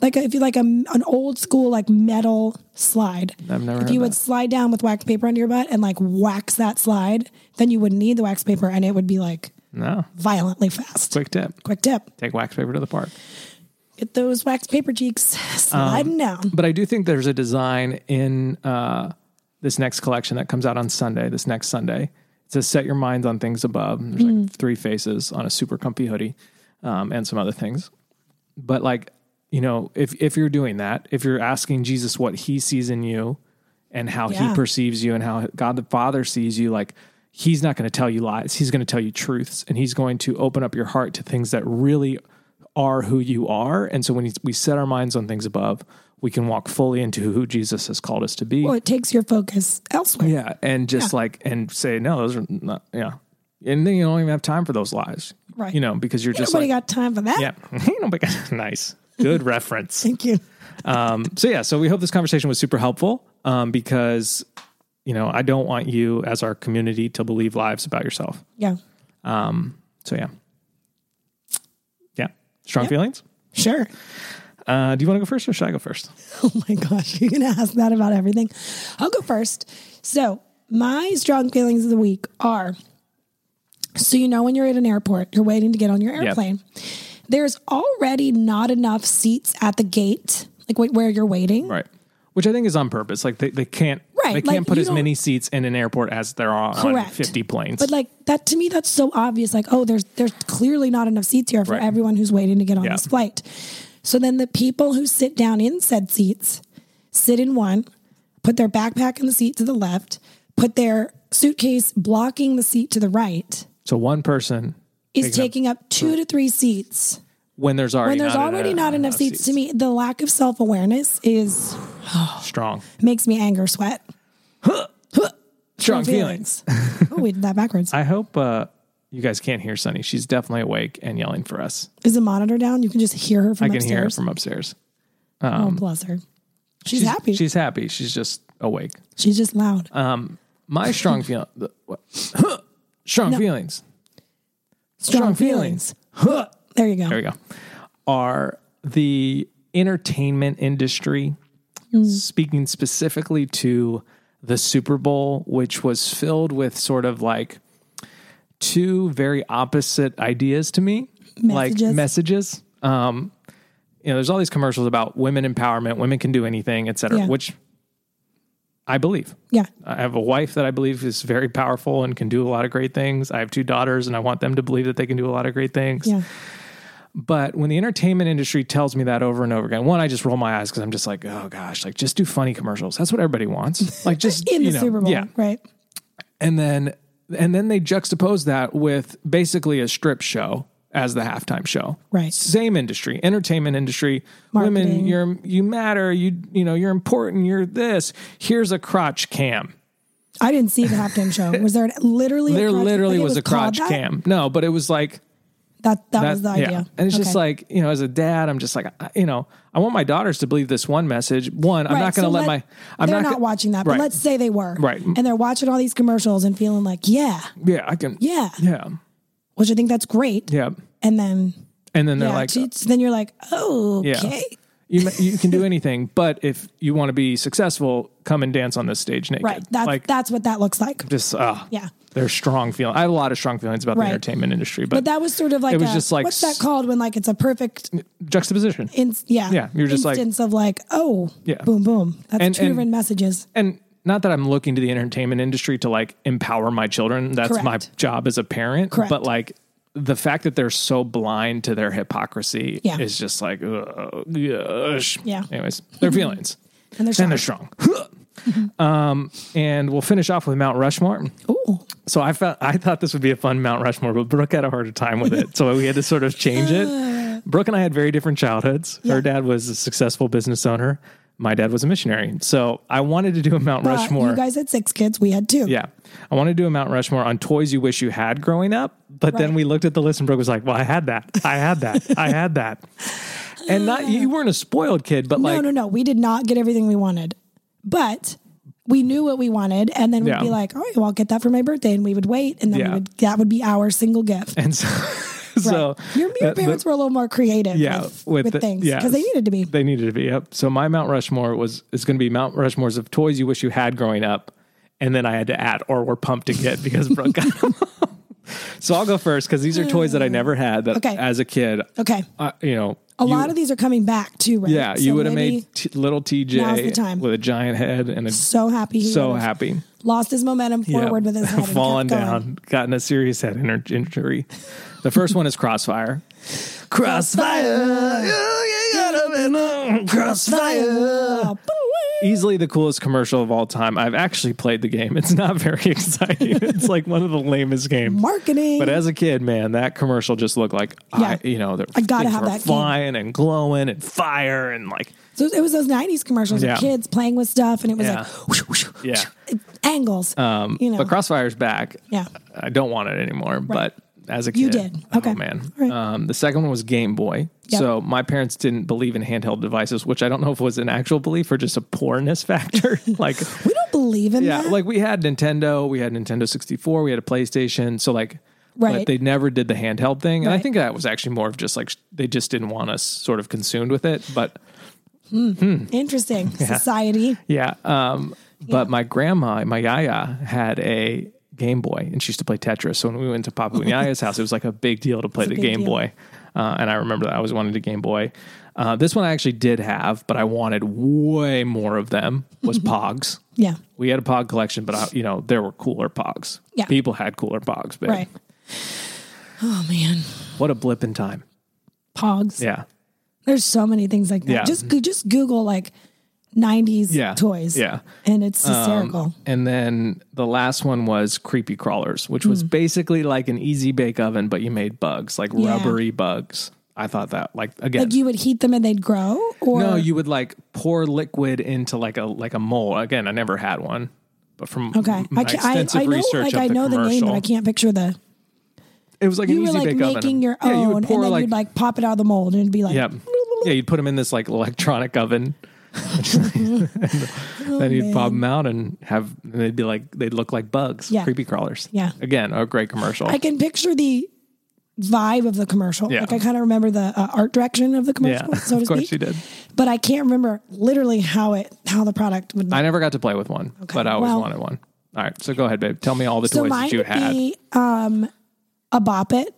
Like if you like a, an old school like metal slide. I've never If you would that. slide down with wax paper under your butt and like wax that slide, then you wouldn't need the wax paper and it would be like no violently fast. quick tip Quick tip. take wax paper to the park Get those wax paper cheeks Um, sliding down. but i do think there's a design in uh this next collection that comes out on sunday this next sunday it says set your minds on things above there's Mm. like three faces on a super comfy hoodie um, and some other things but like you know if if you're doing that if you're asking jesus what he sees in you and how Yeah. he perceives you and how god the father sees you like he's not going to tell you lies. He's going to tell you truths and he's going to open up your heart to things that really are who you are. And so when we set our minds on things above, we can walk fully into who Jesus has called us to be. Well, it takes your focus elsewhere. Yeah, and just Yeah. like and say no, those are not. Yeah, and then you don't even have time for those lies, Right. You know, because you're just Nobody like, got time for that. yeah, Ain't nobody got- nice, good reference. Thank you. Um, so yeah, so we hope this conversation was super helpful um, because you know I don't want you as our community to believe lies about yourself. Yeah. So yeah, yeah, strong Yep. feelings. Sure. Uh, do you want to go first or should I go first? Oh my gosh, you're gonna ask that about everything. I'll go first. So my strong feelings of the week are so you know when you're at an airport, you're waiting to get on your airplane. There's already not enough seats at the gate, like where you're waiting. Right. Which I think is on purpose. Like they, they can't Right, they can't like, put as many seats in an airport as there are on 50 planes. But like that to me, that's so obvious. Like, oh, there's there's clearly not enough seats here for Right. everyone who's waiting to get on Yeah. this flight. So then the people who sit down in said seats sit in one, put their backpack in the seat to the left, put their suitcase blocking the seat to the right, so one person is Taking up- taking up two to three seats. When there's already When there's not already enough, not enough seats, to me, the lack of self awareness is strong makes me anger sweat. strong feelings. oh, we did that backwards. I hope uh, you guys can't hear Sunny. She's definitely awake and yelling for us. Is the monitor down? You can just hear her from I can upstairs. hear her from upstairs. oh, bless her. She's, happy. She's, She's happy. She's just awake. She's just loud. Um, my strong feeling. the- what? strong No. feelings. strong, strong feelings. There you go. There we go. Are the entertainment industry, Mm. speaking specifically to the Super Bowl, which was filled with sort of like two very opposite ideas to me, like Messages. messages. Um, you know, there's all these commercials about women empowerment, women can do anything, et cetera, Yeah. which I believe. Yeah. I have a wife that I believe is very powerful and can do a lot of great things. I have two daughters and I want them to believe that they can do a lot of great things. Yeah. But when the entertainment industry tells me that over and over again, one, I just roll my eyes because I'm just like, oh gosh, like just do funny commercials. That's what everybody wants. Like just In the know, Super Bowl. yeah. Right. And then and then they juxtapose that with basically a strip show as the halftime show. Right. Same industry, entertainment industry. Women, you're you matter. You you know you're important. You're this. Here's a crotch cam. I didn't see the halftime show. Was there literally a There crotch- literally it was, a crotch that? cm. No, but it was like That that, that, was the idea. Yeah. And it's just like, you know, as a dad, I'm just like, I- you know, I want my daughters to believe this one message. One, I'm Right, not going to so let, my, I'm they're not, not, watching that, but Right. let's say they were. Right. And they're watching all these commercials and feeling like, yeah, yeah, I can. yeah, Yeah. which I think that's great. Yeah. And then, And then they're yeah, like, then you're like, oh, Yeah. You, you can do anything, but if you want to be successful, come and dance on this stage naked. Right. That's, like, that's what that looks like. just, uh, Yeah. They're strong feeling. I have a lot of strong feelings about Right. the entertainment industry, but, But that was sort of like, it was a- just like what's that called when like it's a perfect, juxtaposition. in, yeah, Yeah, you're just like- instance of like, oh, Yeah. boom, boom. That's And- two and- different messages. and not that I'm looking to the entertainment industry to like empower my children. That's my job as a parent. Correct. But like the fact that they're so blind to their hypocrisy Yeah. is just like, ugh, gosh. Yeah. Anyways, their mm-hmm. feelings. And they're and they're strong. um, and we'll finish off with Mount Rushmore. Ooh. So I felt I thought this would be a fun Mount Rushmore, but Brooke had a harder time with it, so we had to sort of change it. Uh. Brooke and I had very different childhoods. Yeah. Her dad was a successful business owner. My dad was a missionary. So I wanted to do a Mount But Rushmore. you guys had six kids. We had two. yeah, I wanted to do a Mount Rushmore on toys you wish you had growing up. But then we looked at the list and Brooke was like, "Well, I had that. I had that. I had that." And not you weren't a spoiled kid, but No, like no, no. We did not get everything we wanted, but we knew what we wanted, and then we'd Yeah. be like, "All right, well, I'll get that for my birthday," and we would wait, and then Yeah. we would that would be our single gift. and so so Right. your, your uh, the- parents were a little more creative, yeah, with, with with, the- things yeah. because they needed to be. They needed to be. Yep. So my Mount Rushmore was is going to be Mount Rushmores of toys you wish you had growing up, and then I had to add or were pumped to get because Brooke got them. so I'll go first because these are toys that I never had. That Okay. as a kid, Okay, uh, you know, a you- lot of these are coming back too, right? Yeah, So you would have made t- little the TJ time. with a giant head and a so happy. So happy. Lost his momentum forward Yeah. with his head, fallen down, gotten a serious head injury. The first one is Crossfire. Crossfire, you gotta be. Crossfire. Easily the coolest commercial of all time. I've actually played the game. It's not very exciting. it's like one of the lamest games. Marketing. But as a kid, man, that commercial just looked like Yeah. I, you know, the I gotta have that game. flying and glowing and fire and like So it was those '90s commercials Yeah. of kids playing with stuff, and it was Yeah. like whoosh, whoosh, Yeah. whoosh, angles. Um, you know, But Crossfire's back. Yeah. I don't want it anymore, but as a kid, You did. Okay. Oh man. Right. Um, the second one was Game Boy. Yep. So my parents didn't believe in handheld devices, which I don't know if was an actual belief or just a poorness factor. like, we don't believe in yeah, that. like we had Nintendo, we had Nintendo 64, we had a PlayStation. So like, Right. But they never did the handheld thing, and I think that was actually more of just like they just didn't want us sort of consumed with it. But Interesting society. Yeah. Um, but my grandma, my yaya, had a Game Boy and she used to play Tetris. So when we went to Papa and house, it was like a big deal to play the Game deal. Boy. Uh, and I remember that I was wanted a Game Boy. Uh, this one I actually did have, but I wanted way more of them. Was Pogs. Yeah. We had a Pog collection, but I, you know there were cooler Pogs. Yeah. people had cooler Pogs. Babe. Right. Oh man, What a blip in time. Pogs. Yeah, There's so many things like that. Yeah. Just just Google like '90s Yeah. toys. Yeah. Um, and it's hysterical. And then the last one was Creepy Crawlers, which was basically like an easy bake oven, but you made bugs, like. Yeah. rubbery bugs. I thought that, like, again, like you would heat them and they'd grow, or no, you would like pour liquid into like a like a mold. Again, I never had one, but from okay. my I can, I, I know research like I the know the name, but I can't picture the. it was like You an were easy like bake making oven. your yeah, you own, would pour and then like you'd like pop it out of the mold, and it'd be like, yeah, yeah, you'd put them in this like electronic oven. Then you'd pop them out and have and they'd be like they'd look like bugs, Yeah. creepy crawlers. Yeah. again, a great commercial. I can picture the vibe of the commercial. Yeah. Like I kind of remember the uh, art direction of the yeah, commercial, so to of course speak. you did. But I can't remember literally how it how the product would. I never got to play with one, but I always well- wanted one. All right, so go ahead, babe. Tell me all the so toys that you had. be um, a Bop It,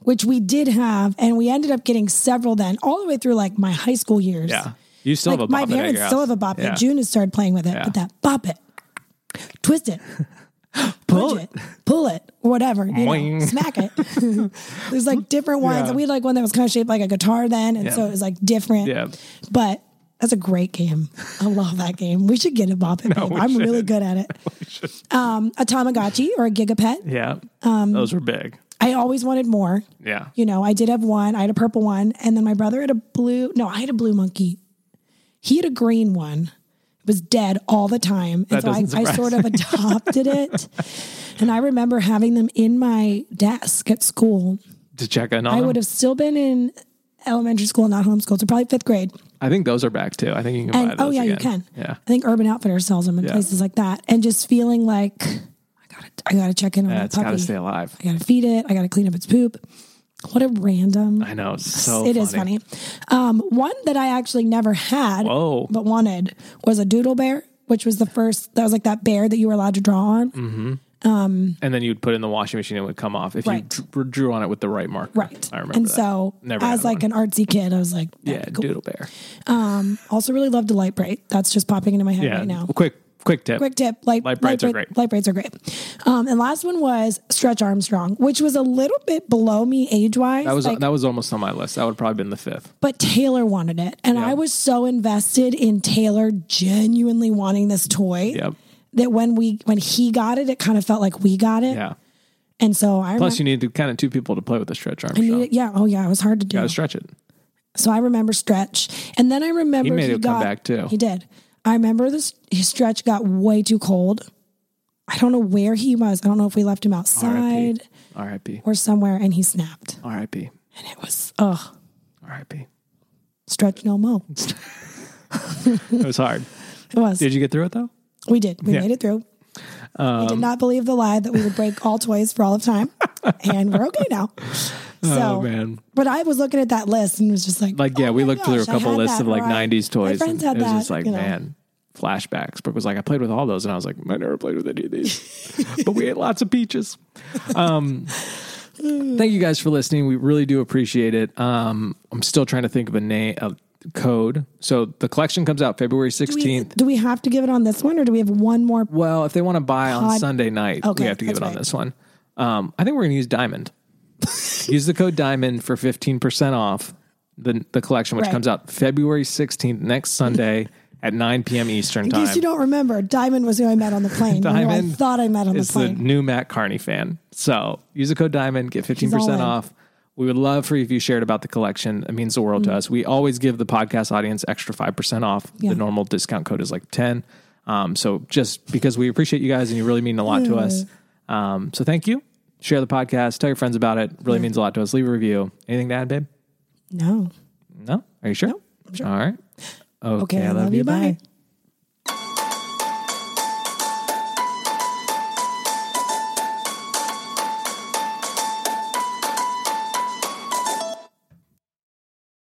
which we did have, and we ended up getting several then, all the way through like my high school years. yeah, you still like have a my Bop It at parents still have a Bop It. June has started playing with it, Yeah. but that Bop It, twist it. Pull it, pull it, whatever. You know, smack it. There's like different ones. Yeah. We had like one that was kind of shaped like a guitar then, and so it was like different. Yeah. But that's a great game. I love that game. We should get a Bop It. we I'm really good at it. Um, a Tamagotchi or a Gigapet. Yeah, Um, those were big. I always wanted more. Yeah, You know, I did have one. I had a purple one, and then my brother had a blue. No, I had a blue monkey. He had a green one. It was dead all the time, and That so I, I sort of adopted it. And I remember having them in my desk at school. to check in on I them. would have still been in elementary school, not homeschooled, so probably fifth grade. I think those are back too. I think you can buy those. oh yeah, you can. Yeah, I think Urban Outfitters sells them in Yeah. places like that, and just feeling like I gotta, I gotta check in on yeah that it's got to stay alive. I gotta feed it. I gotta clean up its poop. What a random. I know. It's so It is funny. Um, one that I actually never had, Whoa. but wanted was a doodle bear, which was the first. That was like that bear that you were allowed to draw on. Mm. And then you'd put it in the washing machine and it would come off if Right. you drew, drew on it with the right marker. Right. I remember and that. so, Never as like one. an artsy kid, I was like, yeah, cool. doodle bear. Also, really loved a light braid. That's just popping into my head Yeah. right now. Quick, quick tip. Quick tip: light, Light braids are braid- great. Light braids are great. Um, and last one was Stretch Armstrong, which was a little bit below me age wise. That was like, that was almost on my list. That would probably been the fifth. but Taylor wanted it, and Yeah. I was so invested in Taylor genuinely wanting this toy Yep. that when we when he got it, it kind of felt like we got it. Yeah. And so I Plus, remember, you need kind of two people to play with the stretch arm. I needed, yeah, oh yeah, it was hard to do. Got to stretch it. So I remember Stretch, and then I remember He made it got, come back, too. He did. I remember this. His Stretch got way too cold. I don't know where he was. I don't know if we left him outside R.I.P. or somewhere, and he snapped. R.I.P. And it was ugh, R.I.P. Stretch no mo. It was hard. It was. Did you get through it though? we did. We Yeah. Um, made it through. we did not believe the lie that we would break all toys for all of time, and we're okay now. So, oh man. but I was looking at that list and was just like, Like yeah, oh we looked through a couple lists of like or I- '90s toys. My friends and had it was that. just like you know. man, flashbacks. Brooke was like, I played with all those, and I was like, I never played with any of these, but we ate lots of peaches. Um, thank you guys for listening. We really do appreciate it. Um, I'm still trying to think of a name, a code. So the collection comes out February Do we, 16th. do we have to give it on this one, or do we have one more? Well, if they want to buy on Sunday night, Okay, we have to give it on right. this one. Um, I think we're going to use Diamond. use the code Diamond for 15% off the, the collection, which Right. comes out February 16th, next Sunday. at 9 p.m. Eastern In time. In case you don't remember, Diamond was who I met on the plane. or who I Diamond thought I met on the is the plane. new Mat Kearney fan. So use the code Diamond, get 15% off. We would love for you if you shared about the collection. It means the world to us. We always give the podcast audience extra 5% off. Yeah. The normal discount code is like 10. Um, so just because we appreciate you guys and you really mean a lot to us. Um, so thank you. Share the podcast. Tell your friends about it. Really means a lot to us. Leave a review. Anything to add, babe? no. No? Are you sure? Nope, I'm sure. All right. Okay, Okay, I love you. Bye.